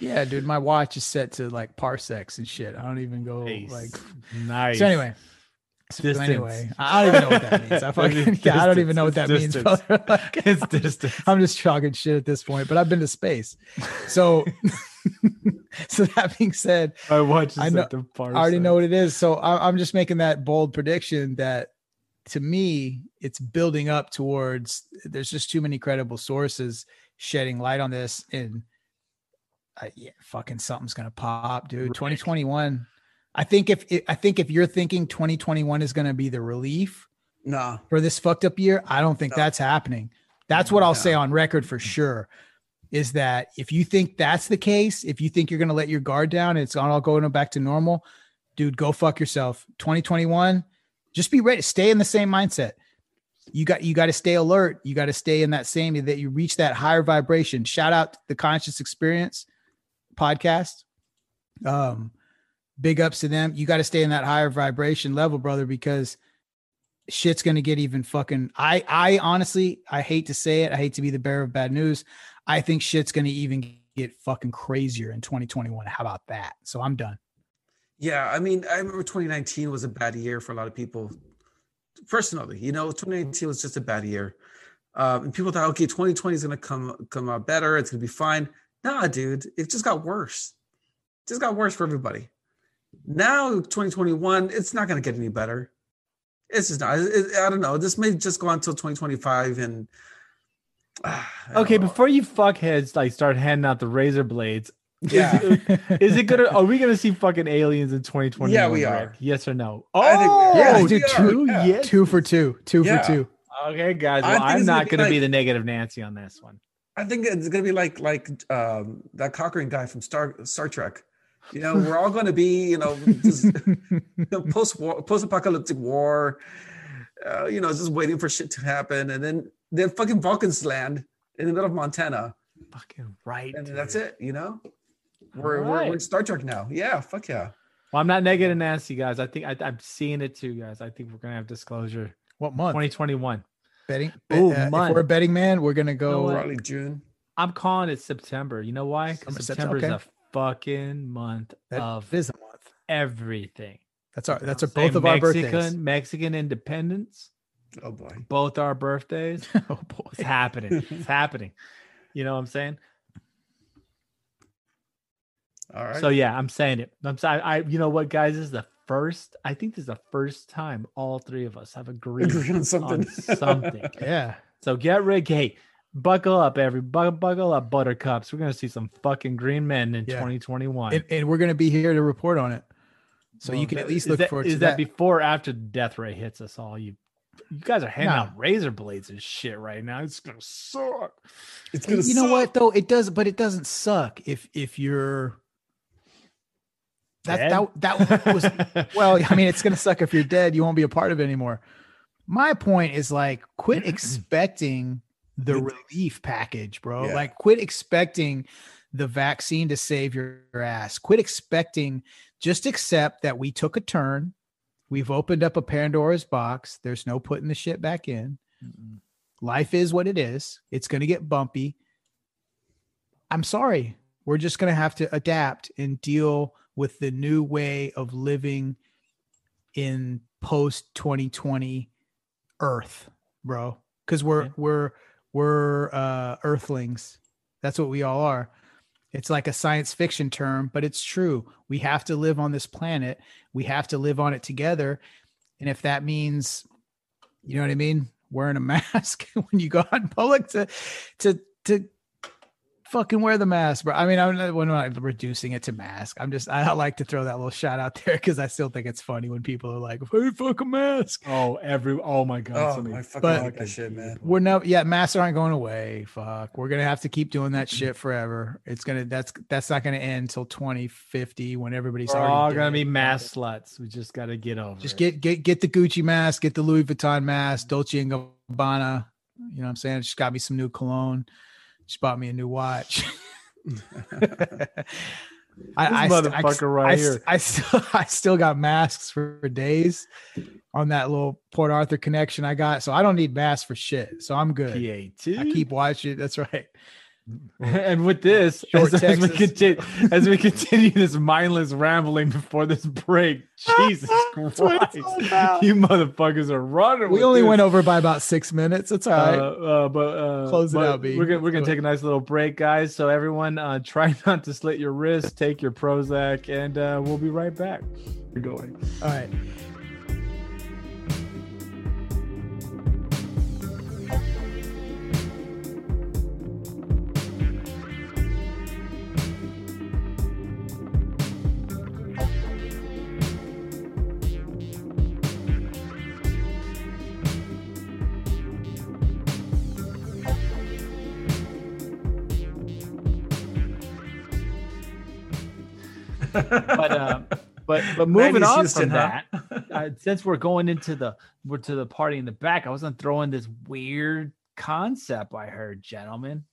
yeah, dude. My watch is set to like parsecs and shit. I don't even go Nice. like. nice. So anyway. So anyway, I don't even know what that means. I fucking, yeah, I don't even know what that Distance, means, distance. brother. Like, it's distance. I'm just talking shit at this point, but I've been to space. So, [laughs] so that being said, I watch. I know- At the I already know what it is. So I, I'm just making that bold prediction that to me, it's building up towards there's just too many credible sources shedding light on this. And uh, yeah, fucking something's going to pop, dude. Right. 2021. I think if I think if you're thinking 2021 is going to be the relief no, for this fucked up year, I don't think No. that's happening. That's what I'll No. say on record for sure. Is that if you think that's the case, if you think you're going to let your guard down and it's all going back to normal, dude, go fuck yourself. 2021, just be ready. Stay in the same mindset. You got you got to stay alert. You got to stay in that same that you reach that higher vibration. Shout out to the Conscious Experience podcast. Um, big ups to them. You got to stay in that higher vibration level, brother, because shit's gonna get even fucking. I I honestly I hate to say it. I hate to be the bearer of bad news. I think shit's gonna even get fucking crazier in 2021. How about that? So I'm done. Yeah, I mean, I remember 2019 was a bad year for a lot of people. Personally, you know, 2019 was just a bad year. Um, and people thought, okay, 2020 is gonna come come out better. It's gonna be fine. Nah, dude, it just got worse. It just got worse for everybody. Now, 2021, it's not gonna get any better. It's just not. It, I don't know. This may just go on until 2025, and [sighs] Okay, before you fuckheads like start handing out the razor blades, yeah, is it gonna? Are we gonna see [laughs] fucking aliens in 2020? Yeah, we are. Yes or no? I think. Oh, Yeah, yeah, we dude, two, yeah. yes. two for two, two Yeah. for two. Okay, guys. I Well, think I'm it's gonna not be gonna be the negative Nancy on this one. I think it's gonna be like like um, that Cochrane guy from Star Star Trek. You know, we're all going to be, you know, just [laughs] post war, post apocalyptic war. Uh, you know, just waiting for shit to happen, and then then fucking Vulcans land in the middle of Montana, Fucking right. and dude. that's it. You know, we're, we're we're in Star Trek now. Yeah, fuck yeah. Well, I'm not negative Nancy, guys. I think I, I'm seeing it too, guys. I think we're gonna have disclosure. What month? 2021. Betting. Ooh, bet- uh, if we're a betting man, we're gonna know go. what? Probably June. I'm calling it September. You know why? 'Cause Summer, September okay. is a fucking month That of is a month. everything. That's our. That's our, both saying? of our Mexican, birthdays. Mexican independence. Oh boy. Both our birthdays. [laughs] oh boy. It's happening. It's [laughs] happening. You know what I'm saying? All right. So yeah, I'm saying it. I'm sorry. I you know what, guys? This is the first. I think this is the first time all three of us have agreed Agree on on something. something. [laughs] Yeah. So get ready. Hey, buckle up, every bu- buckle up, buttercups. We're gonna see some fucking green men in Yeah. 2021. And, and we're gonna be here to report on it. So you Well, can at least is look that- forward is to that, that. before or after the death ray hits us all? You you guys are handing No. out razor blades and shit right now. It's gonna suck. it's gonna. you know what though? It does, but it doesn't suck if if you're. That Dead? that that was [laughs] well. I mean, it's gonna suck if you're dead. You won't be a part of it anymore. My point is like, quit expecting the relief package, bro. Yeah. Like, quit expecting the vaccine to save your your ass. Quit expecting. Just accept that we took a turn. We've opened up a Pandora's box. There's no putting the shit back in. Mm-mm. Life is what it is. It's going to get bumpy. I'm sorry. We're just going to have to adapt and deal with the new way of living in post 2020 Earth, bro. Because we're Yeah. we're we're uh, Earthlings. That's what we all are. It's like a science fiction term, but it's true. We have to live on this planet. We have to live on it together. And if that means, you know what I mean? wearing a [laughs] mask [laughs] when you go out in public to to to fucking wear the mask, bro. I mean, I'm not, we're not reducing it to mask. I'm just [laughs] I like to throw that little shout out there because I still think it's funny when people are like, "Hey, fuck a mask." Oh, every oh my god, Oh, I fucking But- hate that shit, man. We're no, yeah, masks aren't going away. Fuck, we're gonna have to keep doing that shit forever. It's gonna that's that's not gonna end until 2050 when everybody's We're already all gonna be mask sluts. We just got to get over. Just it. get get get the Gucci mask, get the Louis Vuitton mask, Dolce and Gabbana. You know what I'm saying? Just got me some new cologne. Just bought me a new watch. [laughs] [laughs] I, st- motherfucker right I, here. I still [laughs] I still got masks for, for days on that little Port Arthur connection I got. So I don't need masks for shit. So I'm good. PAT. I keep watching. That's right. [laughs] and with this, as, as we continue, [laughs] as we continue this mindless rambling before this break, [laughs] Jesus Christ, it's all about. you motherfuckers are running. We only this. went over by about six minutes. It's all right. Uh, uh, but uh, Close it but out, B. We're gonna we're gonna take a nice little break, guys. So everyone, uh, try not to slit your wrist. Take your Prozac, and uh, we'll be right back. We're going. all right. But uh, but [laughs] but moving on Houston, from huh? that, uh, since we're going into the we're to the party in the back, I was gonna throw in this weird concept I heard, gentlemen.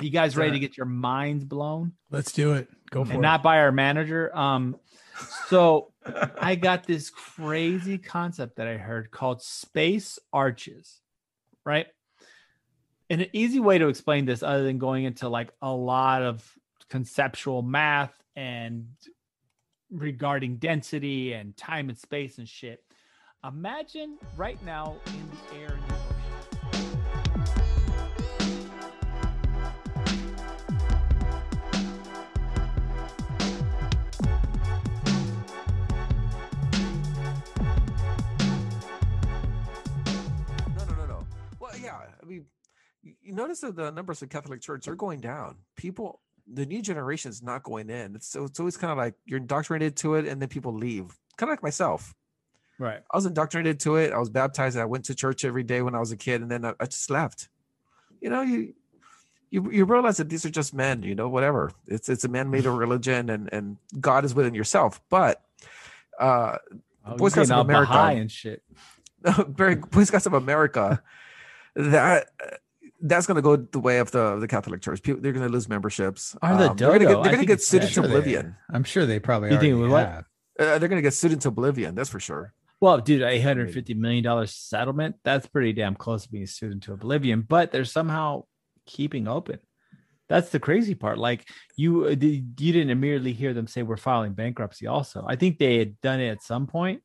You guys ready to get your minds blown? Let's do it. Go for and it. not by our manager. Um, so I got this crazy concept that I heard called space arches, right? And an easy way to explain this, other than going into like a lot of conceptual math and regarding density and time and space and shit. Imagine right now in the air in the ocean. No, no, no, no. Well, yeah. I mean, you you notice that the numbers of Catholic Church are going down. People, the new generation is not going in. It's so it's always kind of like you're indoctrinated to it, and then people leave. Kind of like myself. Right. I was indoctrinated to it. I was baptized. I went to church every day when I was a kid, and then I, I just left. You know, you you you realize that these are just men. You know, whatever. It's it's a man-made [laughs] religion, and and God is within yourself. But uh, Oh, Boy Scouts of America. Baha'i and shit. [laughs] very Boy Scouts of America, that that's going to go the way of the the Catholic Church. People they're going to lose memberships. Are Um, they're going to dodo. get, they're going to think get it's- sued into sure oblivion. I'm sure they probably You think what? have. Uh, they're going to get sued into oblivion. That's for sure. Well, dude, eight hundred fifty million dollars settlement. That's pretty damn close to being sued into oblivion. But they're somehow keeping open. That's the crazy part. Like you, uh, you didn't immediately hear them say we're filing bankruptcy. Also, I think they had done it at some point,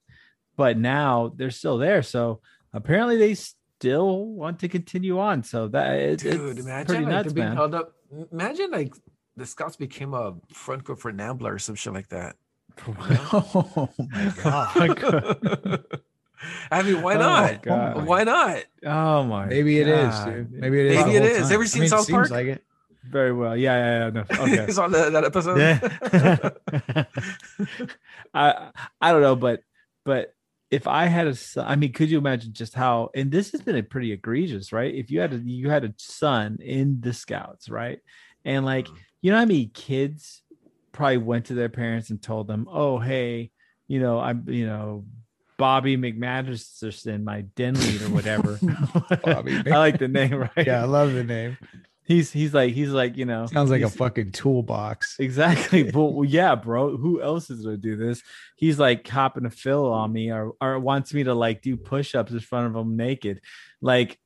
but now they're still there. So apparently, they still want to continue on. So that it, Dude, it's imagine pretty like, nuts, being man. held up. Imagine like the Scouts became a front court for Nambla or some shit like that. [laughs] oh my god. [laughs] I mean, why Oh not? God. Why not? Oh my, Maybe it is, God. dude. Maybe it is. Maybe the it whole is. time. Ever I seen mean, it South seems Park? Like it. Very well. Yeah, yeah, yeah. No. [laughs] Okay. It's on the, that episode. Yeah. I I don't know, but but if I had a son, I mean, could you imagine just how? And this has been a pretty egregious, right? If you had a you had a son in the Scouts, right? And like, Mhm. you know how many kids probably went to their parents and told them, "Oh, hey, you know, I'm, you know." Bobby McMasterson, my den lead or whatever. [laughs] Bobby [laughs] I like the name, right? Yeah, I love the name. He's he's like he's like you know Sounds like a fucking toolbox. Exactly. [laughs] well, yeah, bro. Who else is gonna do this? He's like copping a fill on me, or or wants me to like do push-ups in front of him naked. Like,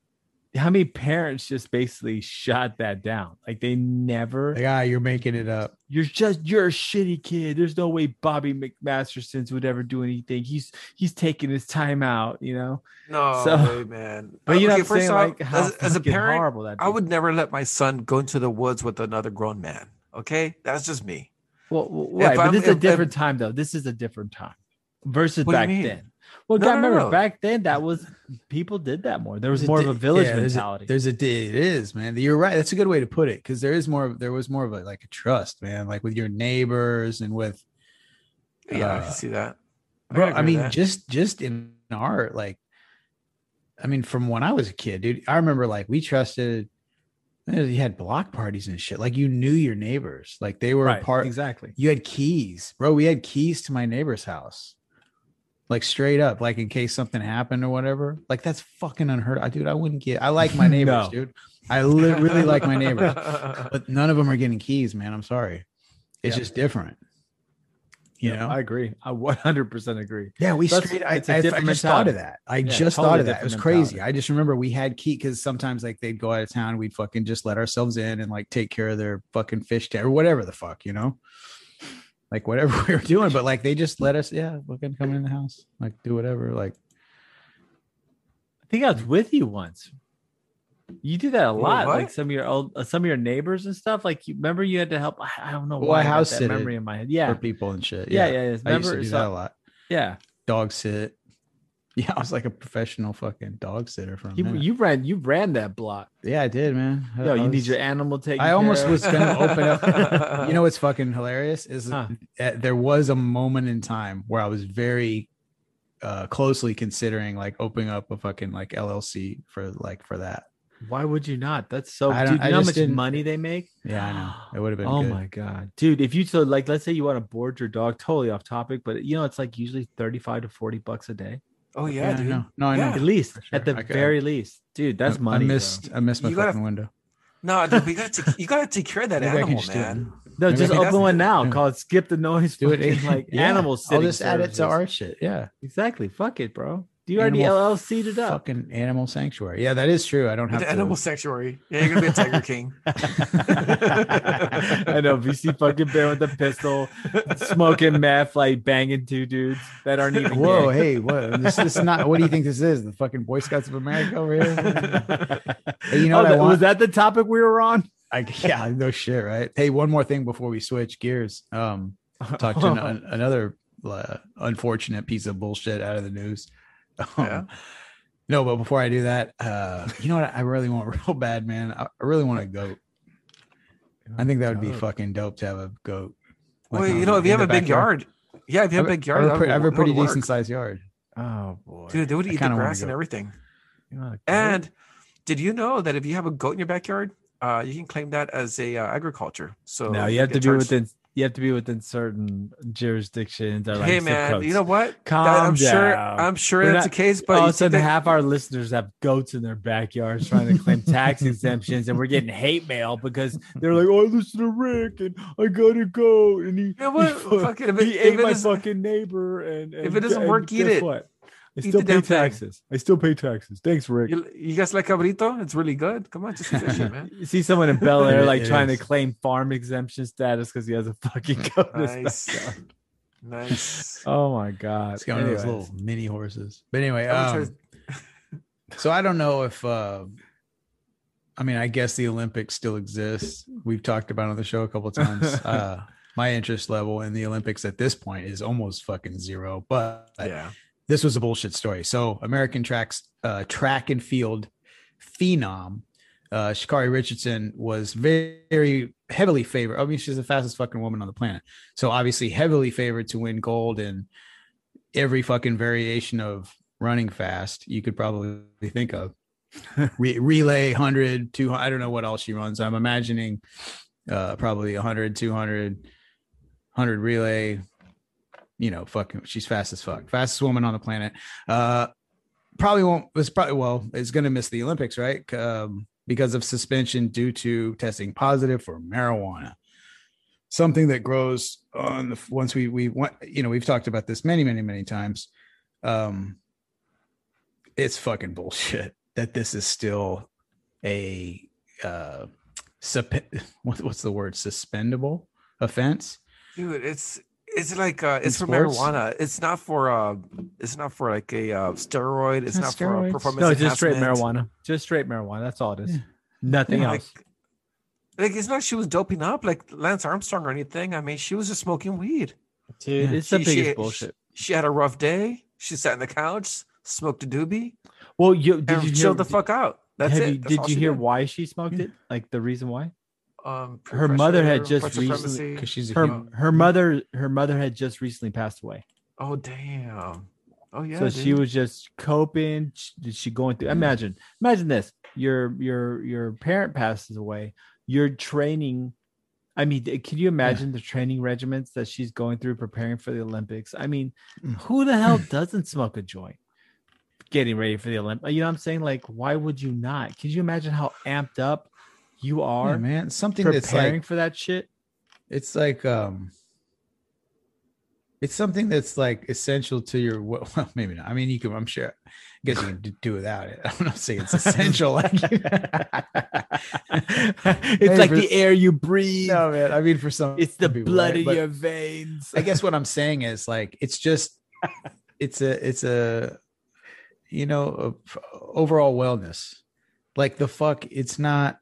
how many parents just basically shot that down? Like they never. Like, ah, you're making it up. You're just you're a shitty kid. There's no way Bobby McMastersons would ever do anything. He's he's taking his time out, you know. No So- way, man. But you know, Okay, what I'm saying like as, as a parent, horrible that. I would never let my son go into the woods with another grown man. Okay, that's just me. Well, well, right, but I'm- this is a if- if- different time though. This is a different time. versus What do you back then. Well, No, God, no, remember no. back then that was people did that more. There was more of a village yeah, there's a- mentality. There's a, di- it is, man. You're right. That's a good way to put it because there is more. There was more of a like a trust, man, like with your neighbors and with Yeah, I Uh, can see that. bro i mean just just in art like i mean from when i was a kid dude i remember like we trusted you had block parties and shit like you knew your neighbors like they were a right, part exactly. you had keys bro we had keys to my neighbor's house like straight up like in case something happened or whatever like that's fucking unheard of dude i wouldn't get i like my [laughs] neighbors No. dude i li- really like my neighbors [laughs] but none of them are getting keys man i'm sorry it's Yeah. just different you Yep, know I agree. I 100% agree. yeah, we That's- straight. I, I, I just thought of that. I Yeah, just totally thought of that. It was crazy. mentality. I just remember we had key because sometimes like they'd go out of town, we'd fucking just let ourselves in and like take care of their fucking fish tank or whatever the fuck, you know, like whatever [laughs] we were doing. But like they just let us, yeah, we can come in the house, like do whatever. Like I think I was with you once. You do that a lot, what? like some of your old, uh, some of your neighbors and stuff. Like you remember, you had to help. I I don't know Well, why I I house that memory in my head. Yeah, for people and shit. yeah, Yeah, yeah. yeah. I used to do so- that a lot. yeah. Dog sit. [laughs] Yeah, I was like a professional fucking dog sitter from You, you ran, you ran that block. yeah, I did, man. I- Yo, I you need was- your animal taken. I almost of. was gonna open up. [laughs] you know what's fucking hilarious is Huh. uh, there was a moment in time where I was very uh closely considering like opening up a fucking like LLC for like for that. Why would you not? That's so. I dude, I you know how much didn't- money they make? Yeah, I know. It would have been Oh good. my god, dude! If you so like, let's say you want to board your dog. Totally off topic, but you know it's like usually thirty-five to forty bucks a day, oh yeah, I dude. know. No, I Yeah. at least sure. at the I could- very least, dude. That's I- money. I bro. missed I missed my You gotta- fucking window. No, [laughs] dude, we gotta you gotta take care of that Maybe animal, just do it. man. No, Maybe just open one now. Yeah. Call it "Skip the Noise." Do it like [laughs] yeah. animal I'll sitting. just add it to our shit. Yeah. Exactly. Fuck it, bro. Do you already Animal LLC'd it up? Fucking animal sanctuary. Yeah, that is true. I don't have The to. animal sanctuary. Yeah, you're gonna be a tiger [laughs] king. I know. VC fucking bear with a pistol, smoking meth, like banging two dudes that aren't even. Whoa, gay. hey, what? This, this is not. What do you think this is? The fucking Boy Scouts of America over here? [laughs] Hey, you know Oh, what I that- want? was that the topic we were on? I, yeah, no shit, right? Hey, one more thing before we switch gears. Um, talked to an, [laughs] another uh, unfortunate piece of bullshit out of the news. [laughs] Um, Yeah. No, but before I do that, uh, you know what? I really want [laughs] real bad, man. I, really want a goat. I think that would be fucking dope to have a goat. Like, well, you um, know, if you have a big yard, yeah, if you have a big have yard, a that pre- would- I have a pretty decent sized yard. Oh boy, Dude, they would eat the grass and everything. You? And did you know that if you have a goat in your backyard, uh, you can claim that as a uh, agriculture? So now you have to be within. You have to be within certain jurisdictions. Or like hey man, codes. you know what? Calm I'm sure. down. I'm sure We're that's not- the case, but all of a sudden, that- half our listeners have goats in their backyards trying to claim tax [laughs] exemptions, and we're getting hate mail because they're like, "Oh, I listen to Rick, and I got a goat, and he, You know what? he, fu- Fuck it, if he ate my fucking neighbor." And, and if it doesn't and work, eat it. What? I still pay damn thing. taxes. I still pay taxes. Thanks, Rick. you, you guys like cabrito? It's really good. Come on, just fish it, man. [laughs] You see someone in Bel Air [laughs] like trying to claim farm exemption status because he has a fucking [laughs] goat. Nice. Nice. Oh my god! It's got one of those little mini horses. But anyway, um, so I don't know if uh I mean I guess the Olympics still exists. We've talked about it on the show a couple of times. uh my interest level in the Olympics at this point is almost fucking zero. But yeah. This was a bullshit story. So American tracks uh track and field phenom uh Sha'Carri Richardson was very, very heavily favored. I mean, she's the fastest fucking woman on the planet. So obviously heavily favored to win gold in every fucking variation of running fast you could probably think of. [laughs] Re- relay 100, 200, I don't know what else she runs. I'm imagining uh probably 100, 200, 100 relay. You know, fucking she's fast as fuck. Fastest woman on the planet. Uh probably won't It's probably well, is gonna miss the Olympics, right? Um because of suspension due to testing positive for marijuana. Something that grows on the once we we want, you know, we've talked about this many, many, many times. Um, it's fucking bullshit [laughs] that this is still a uh, sup- [laughs] what, what's the word? Suspendable offense. Dude, it's it's like uh it's for sports? marijuana. It's not for uh it's not for like a uh steroid. It's, not not, for a performance. No, just straight marijuana. Just straight marijuana. That's all it is. Yeah. Nothing Yeah, else. Like, like it's not she was doping up like Lance Armstrong or anything. I mean, she was just smoking weed. Dude, Yeah. it's the She- biggest she- bullshit. She had a rough day. She sat in the couch, smoked a doobie, Well, you did and you hear, chilled the fuck out. That's it. you- That's did you hear did. why she smoked it? Like the reason why? Um, her mother had just recently- because she's a Her human. her mother her mother had just recently passed away. Oh damn. Oh yeah. so she was just coping. sh- Did she going through? Imagine, imagine this: your your your parent passes away. You're training. I mean, can you imagine the training regiments that she's going through preparing for the Olympics? I mean, Mm. who the hell [laughs] doesn't smoke a joint? Getting ready for the Olympics. You know what I'm saying? Like, why would you not? Can you imagine how amped up you Yeah, are man, something that's preparing like for that shit? it's like um it's something that's like essential to your well [laughs] maybe not i mean you can i'm sure i guess you can do without it [laughs] i'm not saying it's essential like [laughs] it's like the air you breathe. no man i mean for some It's the people, blood right? in your veins. i guess what i'm saying is like it's just it's a it's a you know a overall wellness like the fuck it's not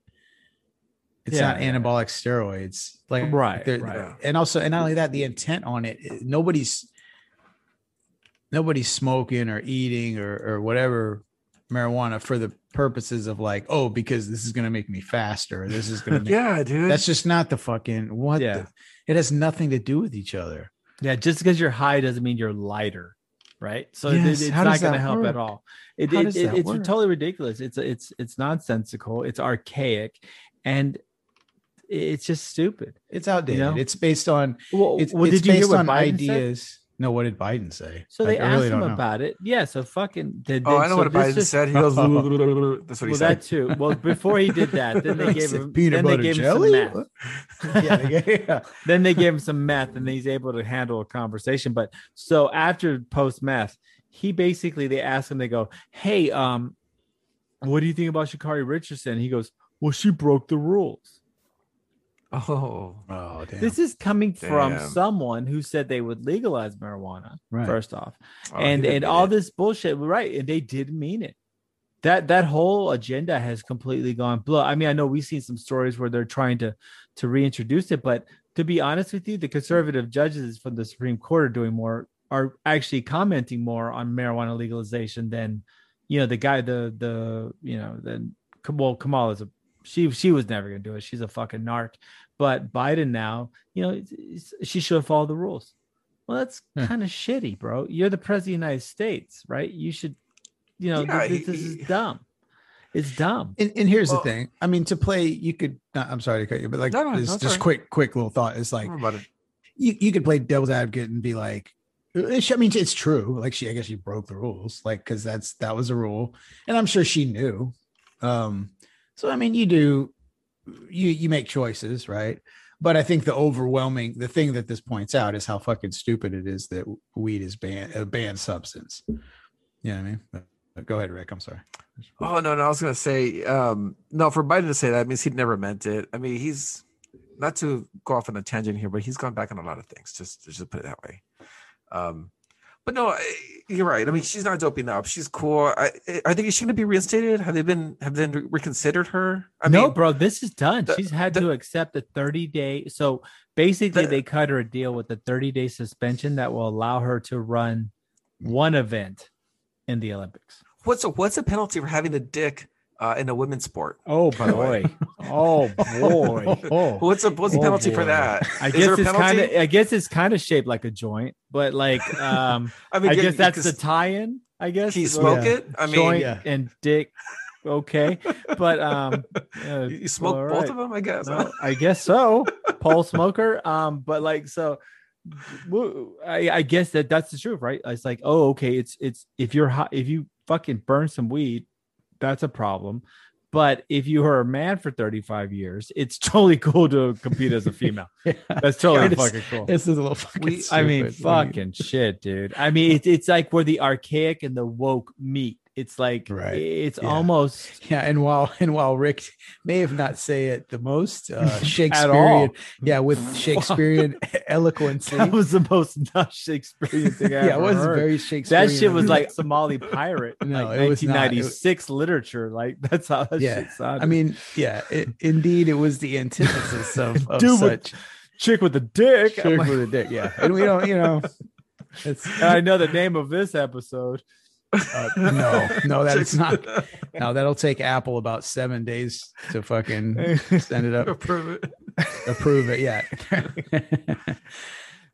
it's Yeah, not anabolic steroids like Right, right. and also and not only that the intent on it nobody's nobody's smoking or eating or or whatever marijuana for the purposes of like oh because this is going to make me faster this is going [laughs] to make Yeah, dude. that's just not the fucking what Yeah. the, it has nothing to do with each other Yeah, just because you're high doesn't mean you're lighter, right? So it- it's not going to help at all. It, it- it- it's work? totally ridiculous. It's it's it's nonsensical. It's archaic, and it's just stupid. it's outdated know? it's based on Well, it's, well it's did you hear based what on Biden said? no what did biden say So they I- I asked really him don't know. about it. Yeah. So fucking. Did, oh, I know so what Biden just- said. He [laughs] goes. That's what he Well, said. that too. Well, before he did that, then they [laughs] gave him peanut then they gave jelly him some meth. [laughs] Yeah, they- yeah. then they gave him some meth and he's able to handle a conversation but so after post meth he basically they ask him they go hey um what do you think about sha'carri richardson he goes well she broke the rules Oh, oh damn. This is coming from someone who said they would legalize marijuana Right. first off. Oh, and and all it. this bullshit right and they did mean it. That that whole agenda has completely gone blow i mean i know we've seen some stories where they're trying to to reintroduce it but to be honest with you the conservative judges from the supreme court are doing more are actually commenting more on marijuana legalization than you know the guy the the you know then well kamala's a she she was never gonna do it. She's a fucking narc but biden now you know it's- it's- she should follow the rules well, that's Yeah. kind of shitty, bro. You're the president of the United States, right? You should, you know, Yeah, th- this, he- is dumb. It's dumb. and, and here's Well- the thing i mean to play you could not, i'm sorry to cut you but like No, no, this no, just quick quick little thought it's like about it. you, you could play devil's advocate and be like uh, I mean, it's true. Like she, I guess she broke the rules, like because that's that was a rule, and I'm sure she knew. Um, so I mean, you do, you you make choices, right? But I think the overwhelming, the thing that this points out is how fucking stupid it is that weed is banned, a banned substance. You know what I mean? But, go ahead, Rick. I'm sorry. Oh no, no, I was gonna say, um, no, for Biden to say that means he never meant it. I mean, he's not to go off on a tangent here, but he's gone back on a lot of things. Just, just put it that way. Um, but no, you're right. I mean, she's not doping up. She's cool. I, I think is she gonna be reinstated? Have they been have they reconsidered her? I no, mean, bro, this is done. the- She's had the- to accept a 30 day. So basically, The- they cut her a deal with a 30 day suspension that will allow her to run one event in the Olympics. what's a, what's the penalty for having a dick uh, in a women's sport? Oh By the way. boy, oh boy. Oh, [laughs] What's the what's the Oh, penalty for that? I guess it's kind of. I guess it's kind of shaped like a joint, but like, [laughs] um, I mean, I guess that's the tie-in. I guess he you smoke Yeah. it? I mean, joint yeah. and dick. Okay, but um, [laughs] uh, you, you smoke all both right. of them, I guess. No, I guess so. Paul Smoker. Um, but like so, I, I guess that that's the truth, right? It's like, oh, okay, it's it's if you're hot, if you fucking burn some weed, that's a problem. But if you are a man for 35 years, it's [laughs] totally cool to compete as a [laughs] female. That's totally It is- fucking cool. [laughs] this is a little fucking. We- I mean, stupid. What do you- fucking shit, dude. I mean, it's it's like where the archaic and the woke meet. It's like Right. it's Yeah. almost Yeah, and while and while Rick may have not say it the most uh. [laughs] Shakespearean, yeah, with [laughs] Shakespearean [laughs] eloquence. that was the most not Shakespearean thing I yeah, it was heard. very Shakespearean. That shit was like Somali pirate, No, like it was not. 1996 literature. Like that's how that Yeah, shit sounded. I mean, yeah, it, indeed, it was the antithesis of, of Dude with such chick with a dick. Chick like, with a dick. Yeah, and we don't, you know, It's And I know the name of this episode. Uh, no, no, that's not. No, that'll take Apple about seven days to fucking [laughs] send it up, Approve it. approve it. Yeah, [laughs] yeah.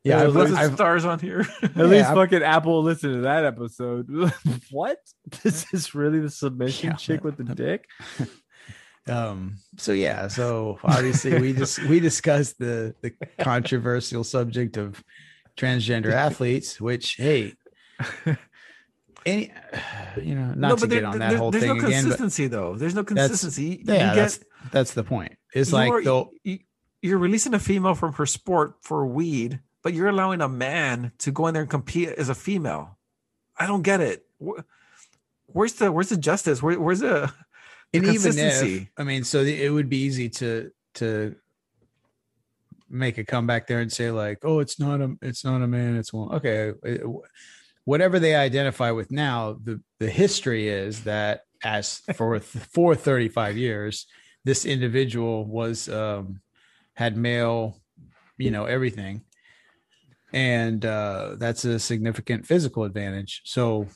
Yeah, I've, What's I've, stars on here? [laughs] At Yeah, least I'm- fucking Apple will listen to that episode. what? This is really the submission Yeah. chick with the dick? um. So yeah. So obviously, we just we discussed the the controversial subject of transgender athletes, which hey. Any, [sighs] you know, not to get on that whole there's thing no again, but consistency though. There's no That's- consistency. yeah, that's get, that's the point. It's like though, you, you're releasing a female from her sport for weed, but you're allowing a man to go in there and compete as a female. I don't get it. Where's the where's the justice? Where, where's the, the and even if consistency? I mean, so it would be easy to to make a comeback there and say like, oh, it's not a it's not a man, it's one. Okay, whatever they identify with now, the the history is that as for for 35 years, this individual was um had male, you know, everything. And uh that's a significant physical advantage. So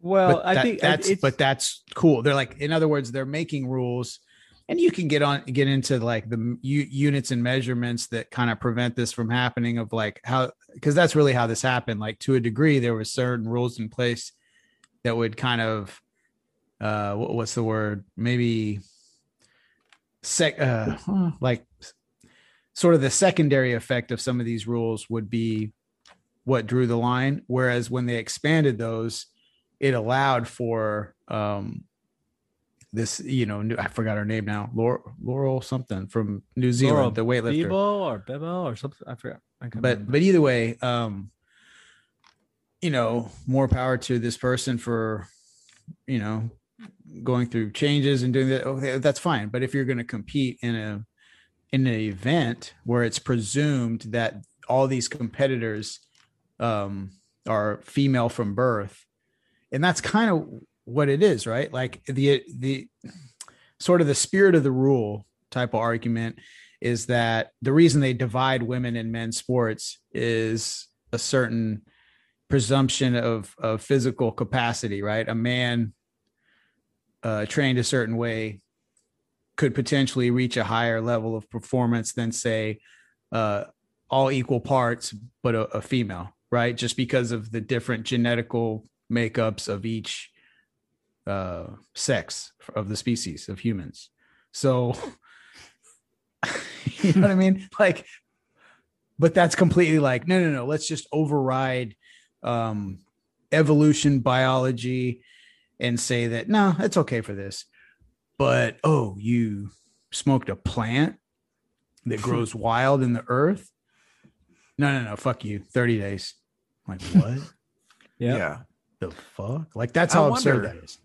Well, I that- think that's but that's cool. They're like, in other words, they're making rules, and you can get on get into like the u- units and measurements that kind of prevent this from happening. Of like how because that's really how this happened. Like to a degree, there were certain rules in place that would kind of uh what, what's the word maybe sec uh like sort of the secondary effect of some of these rules would be what drew the line whereas when they expanded those it allowed for um this you know new, i forgot her name now laurel, laurel something from new zealand the weightlifter Bebo or Bebo or something. I forgot. I but remember. but either way um you know more power to this person for you know going through changes and doing that okay that's fine but if you're going to compete in a in an event where it's presumed that all these competitors um are female from birth and that's kind of what it is right? Like the the sort of the spirit of the rule type of argument is that the reason they divide women and men's sports is a certain presumption of of physical capacity right? A man uh trained a certain way could potentially reach a higher level of performance than say uh all equal parts but a, a female right? Just because of the different genetical makeups of each uh sex of the species of humans. So [laughs] you know what i mean? [laughs] Like but that's completely like no no no let's just override um evolution biology and say that no it's okay for this. But oh you smoked a plant that [laughs] grows wild in the earth? No no no fuck you 30 days. I'm like what? Yep. Yeah. the fuck? Like that's I how absurd wonder- that is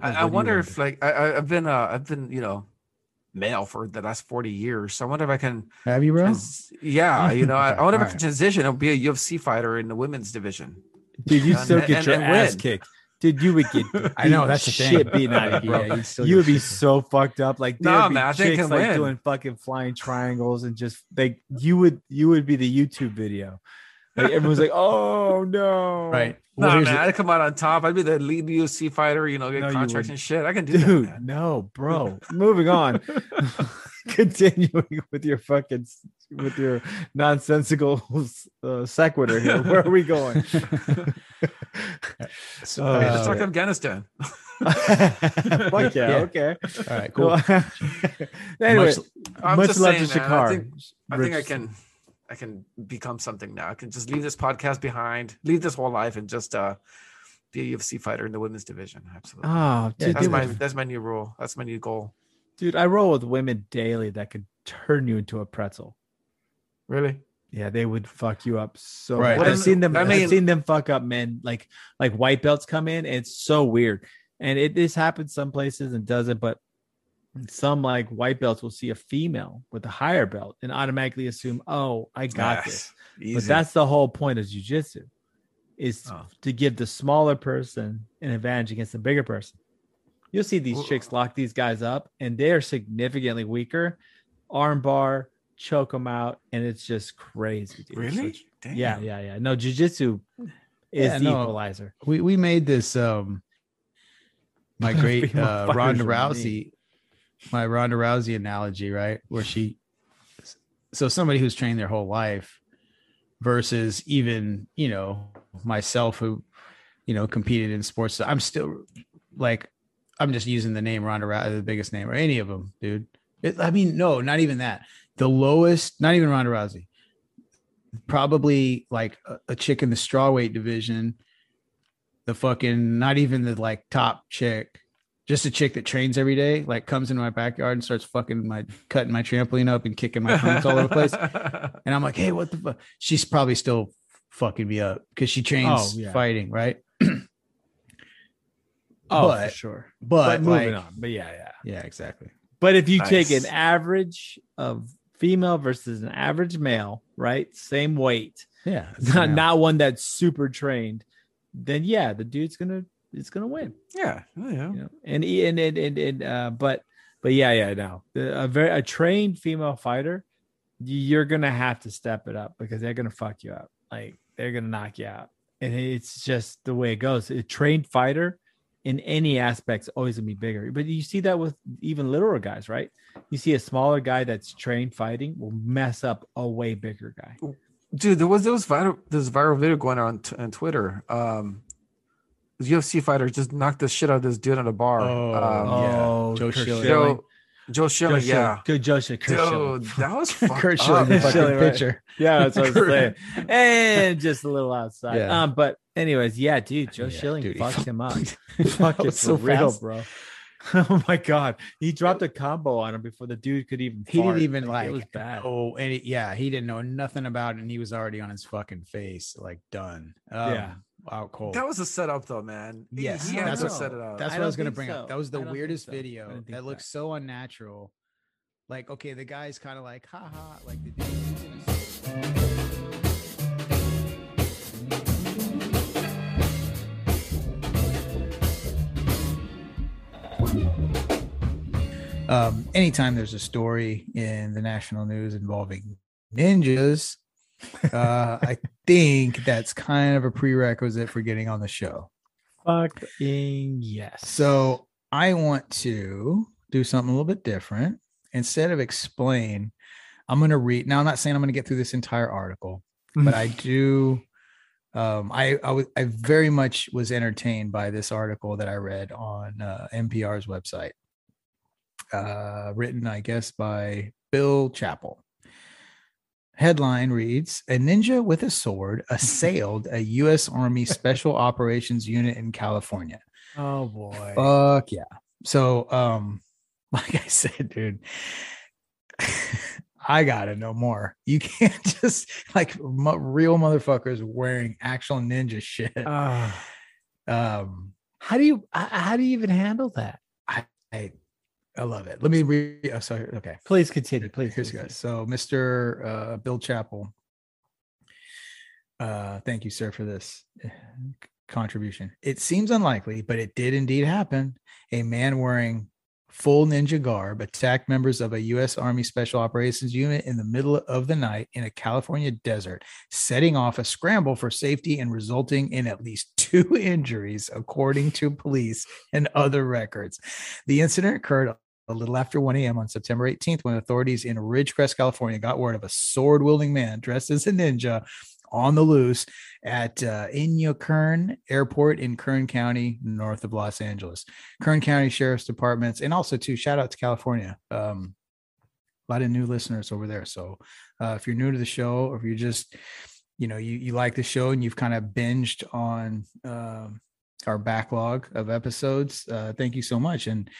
I, I wonder wonder? if like I, I- I've been uh I've been you know male for the last 40 years. So I wonder if I can have you bro trans- yeah, [laughs] you know, I, I wonder if I Alright. can transition and be a UFC fighter in the women's division. Dude, you And- still get and- your and ass win. kicked. Dude, you would get. [laughs] I know, that's the thing. Shit beaten out of you. [laughs] Yeah, you still you get would be shit. so fucked up. Like, Nah, there'd be man, I think I chicks can like win. doing fucking flying triangles and just like you would, you would be the YouTube video. Like everyone's like, "Oh no!" right No, Well, man, the- I'd come out on top. I'd be the lead UFC fighter, you know, get No, contracts and shit. I can do that. man. No, bro. Moving on. [laughs] [laughs] Continuing with your fucking with your nonsensical uh, sequitur here. Where are we going? [laughs] So, Uh, Hey, let's talk uh, Afghanistan. Fuck yeah, Yeah. okay. all right cool anyway, Much- I'm much love saying, to man, Shakar. I think, I think I can I can become something now. I can just leave this podcast behind, leave this whole life, and just uh be a UFC fighter in the women's division. Absolutely. Oh, dude, that's dude, my that's my new rule. That's my new goal. dude, I roll with women daily that could turn you into a pretzel. Really? Yeah, they would fuck you up so Right. bad. I've seen them. I I mean- have seen them fuck up men like like white belts come in. And it's so weird, and it this happens some places and doesn't, but some like white belts will see a female with a higher belt and automatically assume, "Oh, I got this." Yes. But that's the whole point of jujitsu, is Oh. to give the smaller person an advantage against the bigger person. You'll see these Well- chicks lock these guys up, and they are significantly weaker. Armbar, choke them out, and it's just crazy. Dude. Really? So- Damn. yeah, yeah, yeah. No, jujitsu is Yeah, the no. equalizer. we we made this um my [laughs] great Female uh, Ronda are Rousey my Ronda Rousey analogy, right? Where she so somebody who's trained their whole life versus even, you know, myself who, you know, competed in sports. I'm still like I'm just using the name Ronda Rousey, the biggest name or any of them, dude. It, I mean, no, not even that. The lowest, not even Ronda Rousey. Probably like a, a chick in the strawweight division the fucking not even the like top chick, just a chick that trains every day, like comes into my backyard and starts fucking my cutting my trampoline up and kicking my fronts all over the place. [laughs] And I'm like, hey, what the fuck? She's probably still fucking me up because she oh, trains Oh, yeah. fighting, right? [clears throat] Oh, But- for sure. But, But moving like, on. But yeah, yeah. yeah, exactly. But if you take an average of female versus an average male, right? Same weight, Yeah, not not one that's super trained, then yeah, the dude's gonna it's gonna win. Yeah. Oh, yeah. You know? And and and and, and uh, but but yeah, yeah, no, The- a very a trained female fighter, you're gonna have to step it up because they're gonna fuck you up. Like they're gonna knock you out, and it's just the way it goes. A trained fighter in any aspects always gonna be bigger. But you see that with even littler guys, right? You see a smaller guy that's trained fighting will mess up a way bigger guy. Dude, there was there was viral this viral video going on t- on Twitter. Um, UFC fighter just knocked the shit out of this dude at a bar. Oh, um, yeah. Oh, Joe Curt Schilling. Schilling. Joe Joe Schilling, Joe yeah. Good Joe Schilling. Curt Dude, that was [laughs] fucked Curt up. Schilling, the fucking Schilling, right. pitcher. Yeah, that's what I was saying. [laughs] And just a little outside. Yeah. Um, but anyways, yeah, dude, Joe Yeah, Schilling dude, fucked fucked- him up. [laughs] That Fuck it so real, fast. bro. Oh my god, he dropped a combo on him before the dude could even. He fart. didn't even like. it was bad. Oh, and it, yeah, he didn't know nothing about it, and he was already on his fucking face, like done. Um, Yeah. Out cold. That was a setup though, man. He- Yes, he had that's what- set it up. That's I what I was gonna think bring up. That was the I don't think weirdest so. Video. don't That looks so unnatural. Like, okay, the guy's kind of like, haha, like the dude. Um, anytime there's a story in the national news involving ninjas, uh, I think that's kind of a prerequisite for getting on the show. Fucking yes. So I want to do something a little bit different. Instead of explain, I'm going to read. Now, I'm not saying I'm going to get through this entire article, but I do. Um, I I was I very much was entertained by this article that I read on uh, NPR's website, uh, written I guess by Bill Chappell. Headline reads: A ninja with a sword assailed a U.S. Army [laughs] Special Operations Unit in California. oh boy. Fuck yeah. So, um, [laughs] like I said, dude, [laughs] I gotta know more. You can't just like mo- real motherfuckers wearing actual ninja shit. Ah. Um, how do you how do you even handle that? I I love it. Let me read. Oh, sorry. Okay. Please continue. Please. Here's continue. guys. So, Mr. Uh, Bill Chappell. Uh, thank you, sir, for this uh, contribution. It seems unlikely, but it did indeed happen. A man wearing full ninja garb attacked members of a U.S. Army Special Operations unit in the middle of the night in a California desert, setting off a scramble for safety and resulting in at least [laughs] two injuries, according to police and other records. The incident occurred a little after 1 a.m. on September 18th when authorities in Ridgecrest, California got word of a sword wielding man dressed as a ninja on the loose at uh, Inyokern Airport in Kern County, north of Los Angeles. Kern County Sheriff's Departments, and also too, shout out to California. Um, a lot of new listeners over there. So uh, if you're new to the show, or if you're just, you know, you you like the show and you've kind of binged on um, our backlog of episodes, uh, thank you so much. And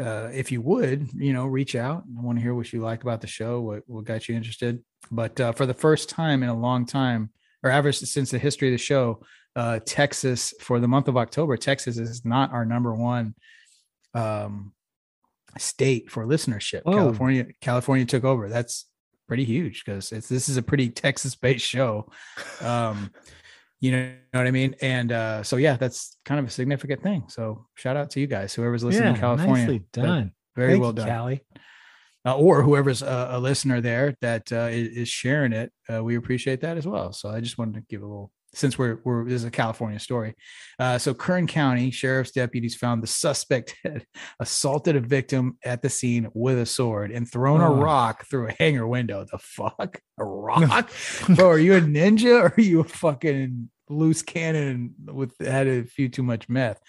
uh, if you would, you know, reach out. I want to hear what you like about the show, what what got you interested. But uh, for the first time in a long time, or ever since the history of the show, uh, Texas for the month of October, Texas is not our number one um, state for listenership. Whoa. California, California took over. That's pretty huge because this is a pretty Texas-based show. [laughs] Um, you know, what I mean? And uh, so yeah, that's kind of a significant thing. So shout out to you guys, whoever's listening yeah, in California. nicely done. Very Thank well done. Cali. uh, or whoever's a, a listener there that uh, is, is sharing it. Uh, we appreciate that as well. So I just wanted to give a little since we're we're this is a California story. Uh, so Kern County sheriff's deputies found the suspect [laughs] had assaulted a victim at the scene with a sword and thrown Oh. a rock through a hangar window. The fuck, [laughs] a [laughs] rock, bro? Are you a ninja or are you a fucking loose cannon with had a few too much meth?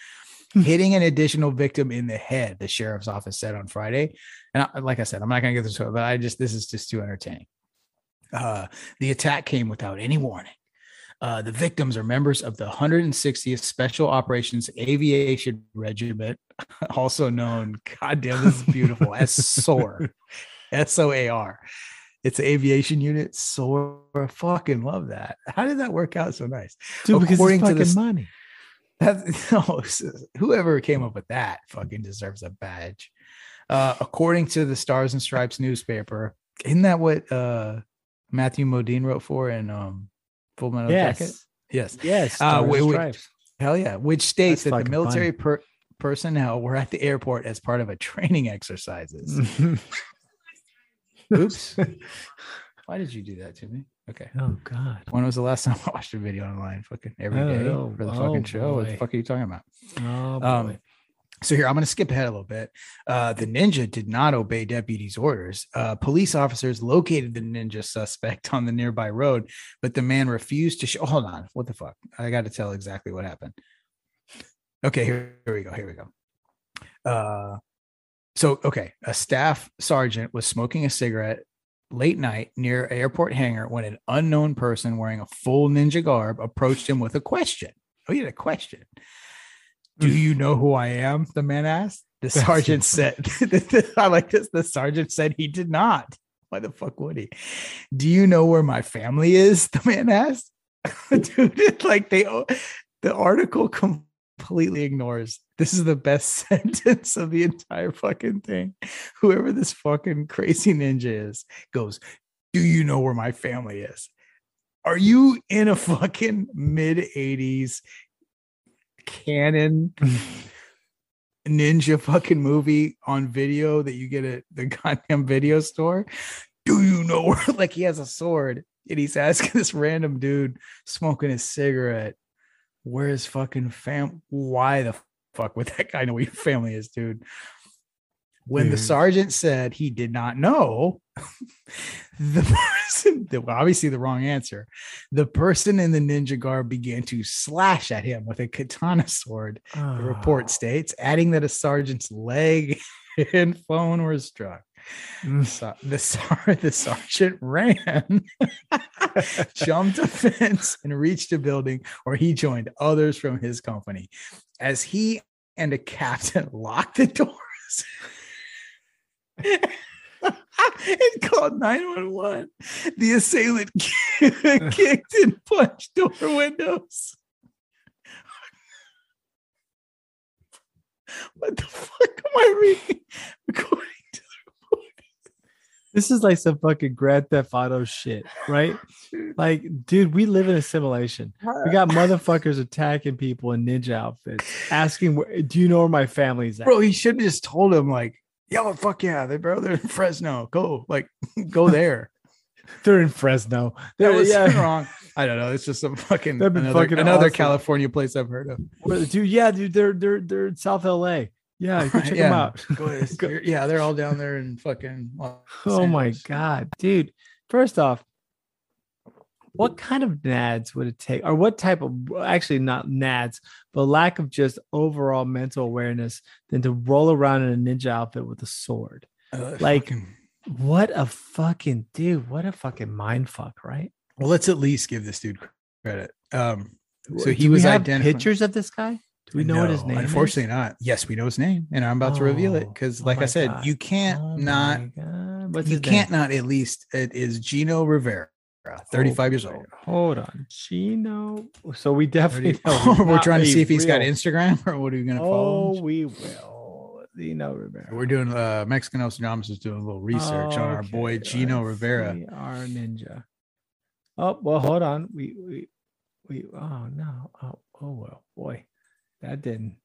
Hitting an additional victim in the head, the sheriff's office said on Friday. And I, like I said, I'm not gonna get this, but I just this is just too entertaining. Uh, the attack came without any warning. Uh, the victims are members of the 160th Special Operations Aviation Regiment, [laughs] also known, goddamn, this is beautiful, as SOAR. [laughs] S O A R. It's an aviation unit. SOAR. Fucking love that. How did that work out so nice? Dude, because According to this- money. That, [laughs] no, whoever came up with that fucking deserves a badge. Uh, according to the Stars and Stripes newspaper, isn't that what uh, Matthew Modine wrote for in um, Full Metal Jacket? Yes. Yes. Yes. Uh, Stars wait, wait. Hell yeah. Which states That's that the military per- personnel were at the airport as part of a training exercises. [laughs] Oops. Why did you do that to me? Okay. oh God. When was the last time I watched a video online? Fucking every I don't day for the Oh, fucking show. What the fuck are you talking about? Oh boy. Um, So here, I'm going to skip ahead a little bit. Uh, the ninja did not obey deputies' orders. Uh, police officers located the ninja suspect on the nearby road, but the man refused to show. Hold on, what the fuck? I got to tell exactly what happened. Okay, here, here we go. Here we go. Uh, so okay, a staff sergeant was smoking a cigarette late night near airport hangar when an unknown person wearing a full ninja garb approached him with a question. Oh, he had a question. Do mm. you know who I am? The man asked. The sergeant said, [laughs] I like this. The sergeant said he did not. Why the fuck would he? Do you know where my family is? [laughs] The man asked. [laughs] Dude, like they, the article completely ignores. This is the best sentence of the entire fucking thing. Whoever this fucking crazy ninja is goes, Do you know where my family is? Are you in a fucking mid 80s canon [laughs] ninja fucking movie on video that you get at the [laughs] goddamn video store? Do you know where [laughs] like he has a sword and he's asking this random dude smoking a cigarette, where his fucking fam why the fuck would that guy know where your family is, dude? When the sergeant said he did not know, [laughs] the person, well, obviously the wrong answer, the person in the ninja garb began to slash at him with a katana sword the report Oh. states, adding that a sergeant's leg [laughs] and phone were struck. Mm. So the, sar- the sergeant ran, [laughs] jumped a fence, and reached a building where he joined others from his company. As he and a captain locked the doors and called 911, the assailant [laughs] kicked and punched door windows. What the fuck am I reading? According to This is like some fucking Grand Theft Auto shit, right? [laughs] Like, dude, we live in a simulation. We got [laughs] motherfuckers attacking people in ninja outfits, asking, where, "Do you know where my family's at?" bro, he should have just told him like, "Yo, fuck yeah, they bro, they're in Fresno. Go, like, [laughs] go there." [laughs] They're in Fresno. That was yeah, [laughs] wrong. I don't know. It's just some fucking another, fucking another awesome. California place I've heard of. Dude. Yeah, dude. They're they're they're in South LA. Yeah, go check them Yeah. out. Go ahead. Go- They're- yeah, they're all down there in fucking. Los Oh my god, dude. First off, what kind of nads would it take, or what type of actually not nads, but lack of just overall mental awareness than to roll around in a ninja outfit with a sword? Uh, Like- fucking- What a fucking dude! What a fucking mind fuck, right? well, let's at least give this dude credit. Um, So he was identified- pictures of this guy. Do we know what his no, name? is? Unfortunately, not. Yes, we know his name, and I'm about to reveal it Oh, because, oh like I said, God. you can't Oh not. You his can't not at least. It is Gino Rivera, 35 years Oh, old. Hold on, Chino. So we definitely [laughs] 30 know. he's We're trying to see if he's got Instagram or what are you going to follow? Oh, we will. Chino Rivera. We're doing uh Mexican Nostradamus is doing a little research on our boy Gino let's Rivera. Our ninja. Oh well, hold on. We we we. Oh no. Oh oh well, boy, that didn't.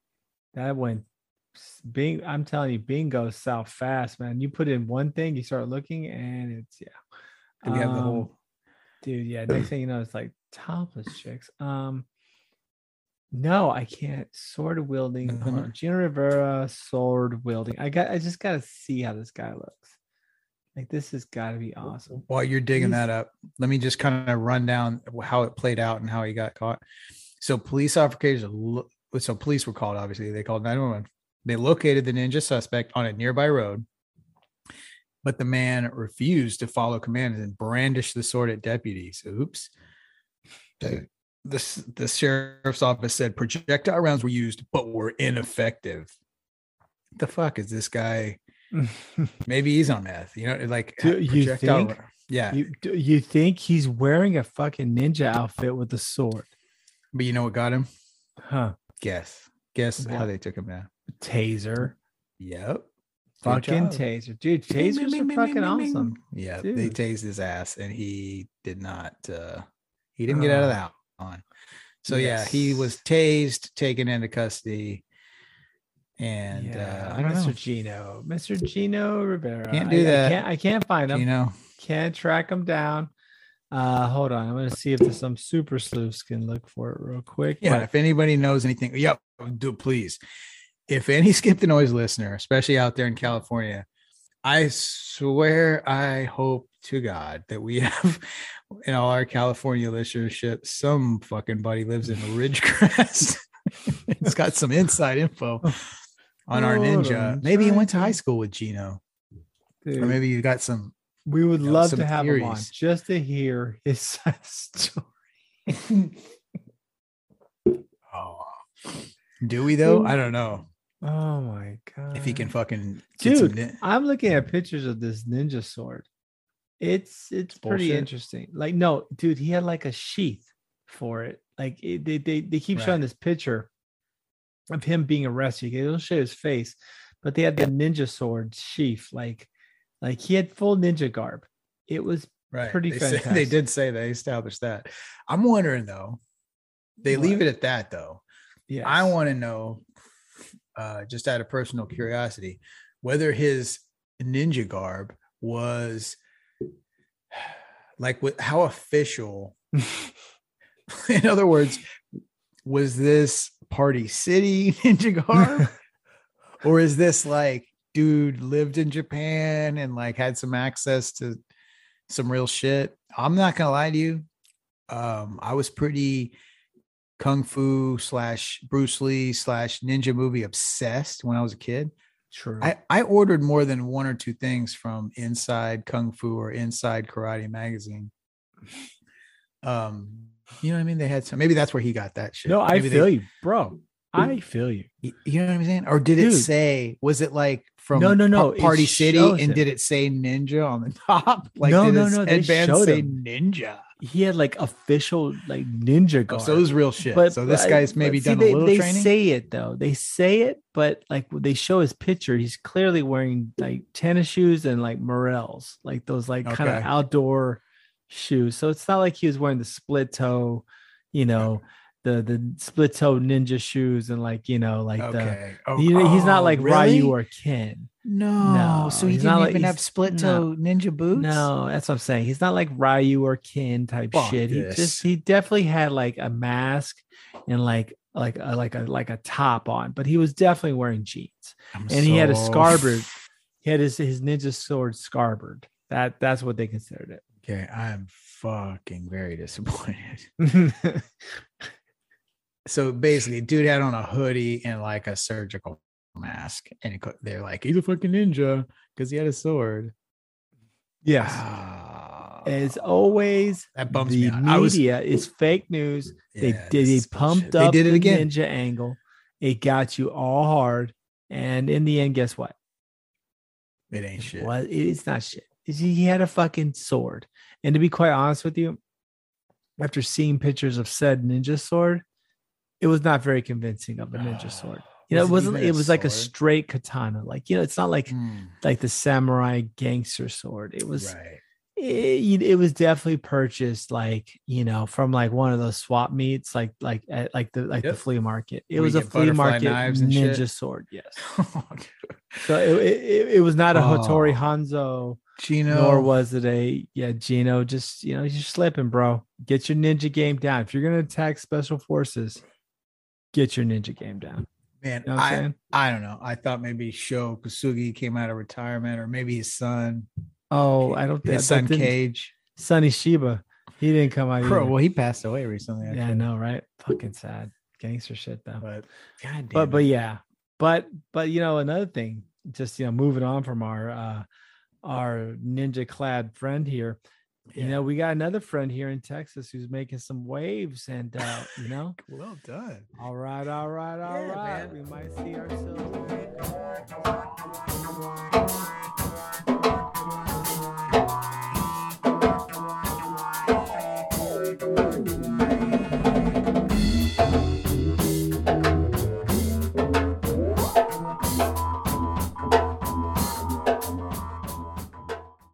That went Bing, I'm telling you, Bing goes south fast, man. You put in one thing, you start looking, and it's yeah. Do we have the Um, whole? Dude? Yeah, next [clears throat] thing you know, it's like topless chicks. Um, no, I can't. Sword wielding. Mhm. Rivera, sword wielding. I got. I just got to see how this guy looks. Like this has got to be awesome. While you're digging He's- that up, let me just kind of run down how it played out and how he got caught. So police officers, so police were called. Obviously, they called 911. They located the ninja suspect on a nearby road, but the man refused to follow commands and brandished the sword at deputies. Oops. The, the, the sheriff's office said projectile rounds were used, but were ineffective. The fuck is this guy? [laughs] Maybe he's on meth. You know, like Do you think? Yeah, you do you think he's wearing a fucking ninja outfit with a sword? but you know what got him? Huh? Guess. Guess how they took him down. Taser. Yep. Good Fucking taser, dude. Bing, Tasers bing, are fucking bing, bing, bing. awesome. Yeah, they tased his ass and he did not uh he didn't get out of that one. So yeah, he was Yes. tased, taken into custody. And uh I don't Mr. know. Gino, Mr. Gino Rivera. Can't do I that. can't, I can't find him. You know, Can't track him down. Uh, hold on. I'm gonna see if there's some super sleuths can look for it real quick. yeah, but- if anybody knows anything, yep, do please. If any [laughs] skip the noise listener, especially out there in California, I swear I hope to God that we [laughs] have in all our California listenership, some fucking buddy lives in Ridgecrest. [laughs] It's got some inside info on our ninja. Maybe he went to high school with Gino, or maybe you got some. we would you know, love to have him on just to hear his side of the story. Oh, do we though? I don't know Oh my god! if he can fucking dude. nin- I'm looking at pictures of this ninja sword. It's it's pretty interesting. Like no, dude, he had like a sheath for it. Like it, they they they keep showing this picture of him being arrested. They don't show his face, but they had the ninja sword sheath. Like like he had full ninja garb. It was Right. Pretty they, say- [laughs] they did say they established that. I'm wondering though. They leave it at that though. yeah. I want to know, uh, just out of personal curiosity, whether his ninja garb was like what, how official. [laughs] In other words, was this Party City [laughs] ninja garb, [laughs] or is this like dude lived in Japan and like had some access to some real shit? I'm not gonna lie to you. Um, I was pretty kung fu slash Bruce Lee slash ninja movie obsessed when I was a kid. True. I, I ordered more than one or two things from Inside Kung Fu or Inside Karate magazine. Um, you know what I mean? They had some. Maybe that's where he got that shit. no, I Maybe they- feel you, bro. I feel you. You know what I'm saying? Or did it say? Was it like from No, no, no, Pa- Party City, and him. did it say ninja on the [laughs] top? Like No, no, no, they headband say ninja. He had like official like ninja Oh, so it was real shit. so this but- guy's but maybe see, done they, a little they training. say it though. They say it, but like they show his picture, he's clearly wearing like tennis shoes and like Merrells, like those like kind of outdoor shoes. So it's not like he was wearing the split toe, you know, the the split toe ninja shoes and like you know like okay. the. Oh, He, he's not oh, like really? Ryu or Ken. No, No, so he he's didn't not like- even have he's- split no. toe ninja boots. No, that's what I'm saying. He's not like Ryu or Ken type Fuck shit. He just he definitely had like a mask and like like a, like a like a top on, but he was definitely wearing jeans. I'm And he had a scarboard. [laughs] He had his his ninja sword scarboard. That that's what they considered it. Okay, I'm fucking very disappointed. [laughs] So basically, dude had on a hoodie and like a surgical mask, and it they're like, he's a fucking ninja because he had a sword. yes. Ah, As always, that bums the me out. I was, media is fake news. they did they pumped bullshit. up They did it the again. ninja angle. It got you all hard. And in the end, guess what? It ain't shit. What it's not shit. He he had a fucking sword. And to be quite honest with you, after seeing pictures of said ninja sword, it was not very convincing of a ninja sword. You know, Was it wasn't it was like a straight katana. Like, you know, it's not like Mm, like the samurai gangster sword. It was right. it, it was definitely purchased like you know from like one of those swap meets like like at like the like Yep. the flea market it was a flea market ninja sword yes [laughs] so it, it, it was not a Hattori Oh. Hanzo Gino. nor was it a yeah Gino just you know you're slipping bro get your ninja game down if you're gonna attack special forces get your ninja game down man, you know I'm saying I don't know. I thought maybe Sho Kosugi came out of retirement, or maybe his son, oh I don't think his son Kane. Sonny Chiba he didn't come out Bro, either. well, he passed away recently. yeah I actually. know right fucking sad gangster shit though But God but but yeah but but you know another thing just you know moving on from our uh our ninja clad friend here you know we got another friend here in texas who's making some waves and uh you know [laughs] well done. all right all right all Yeah, right man. we might see ourselves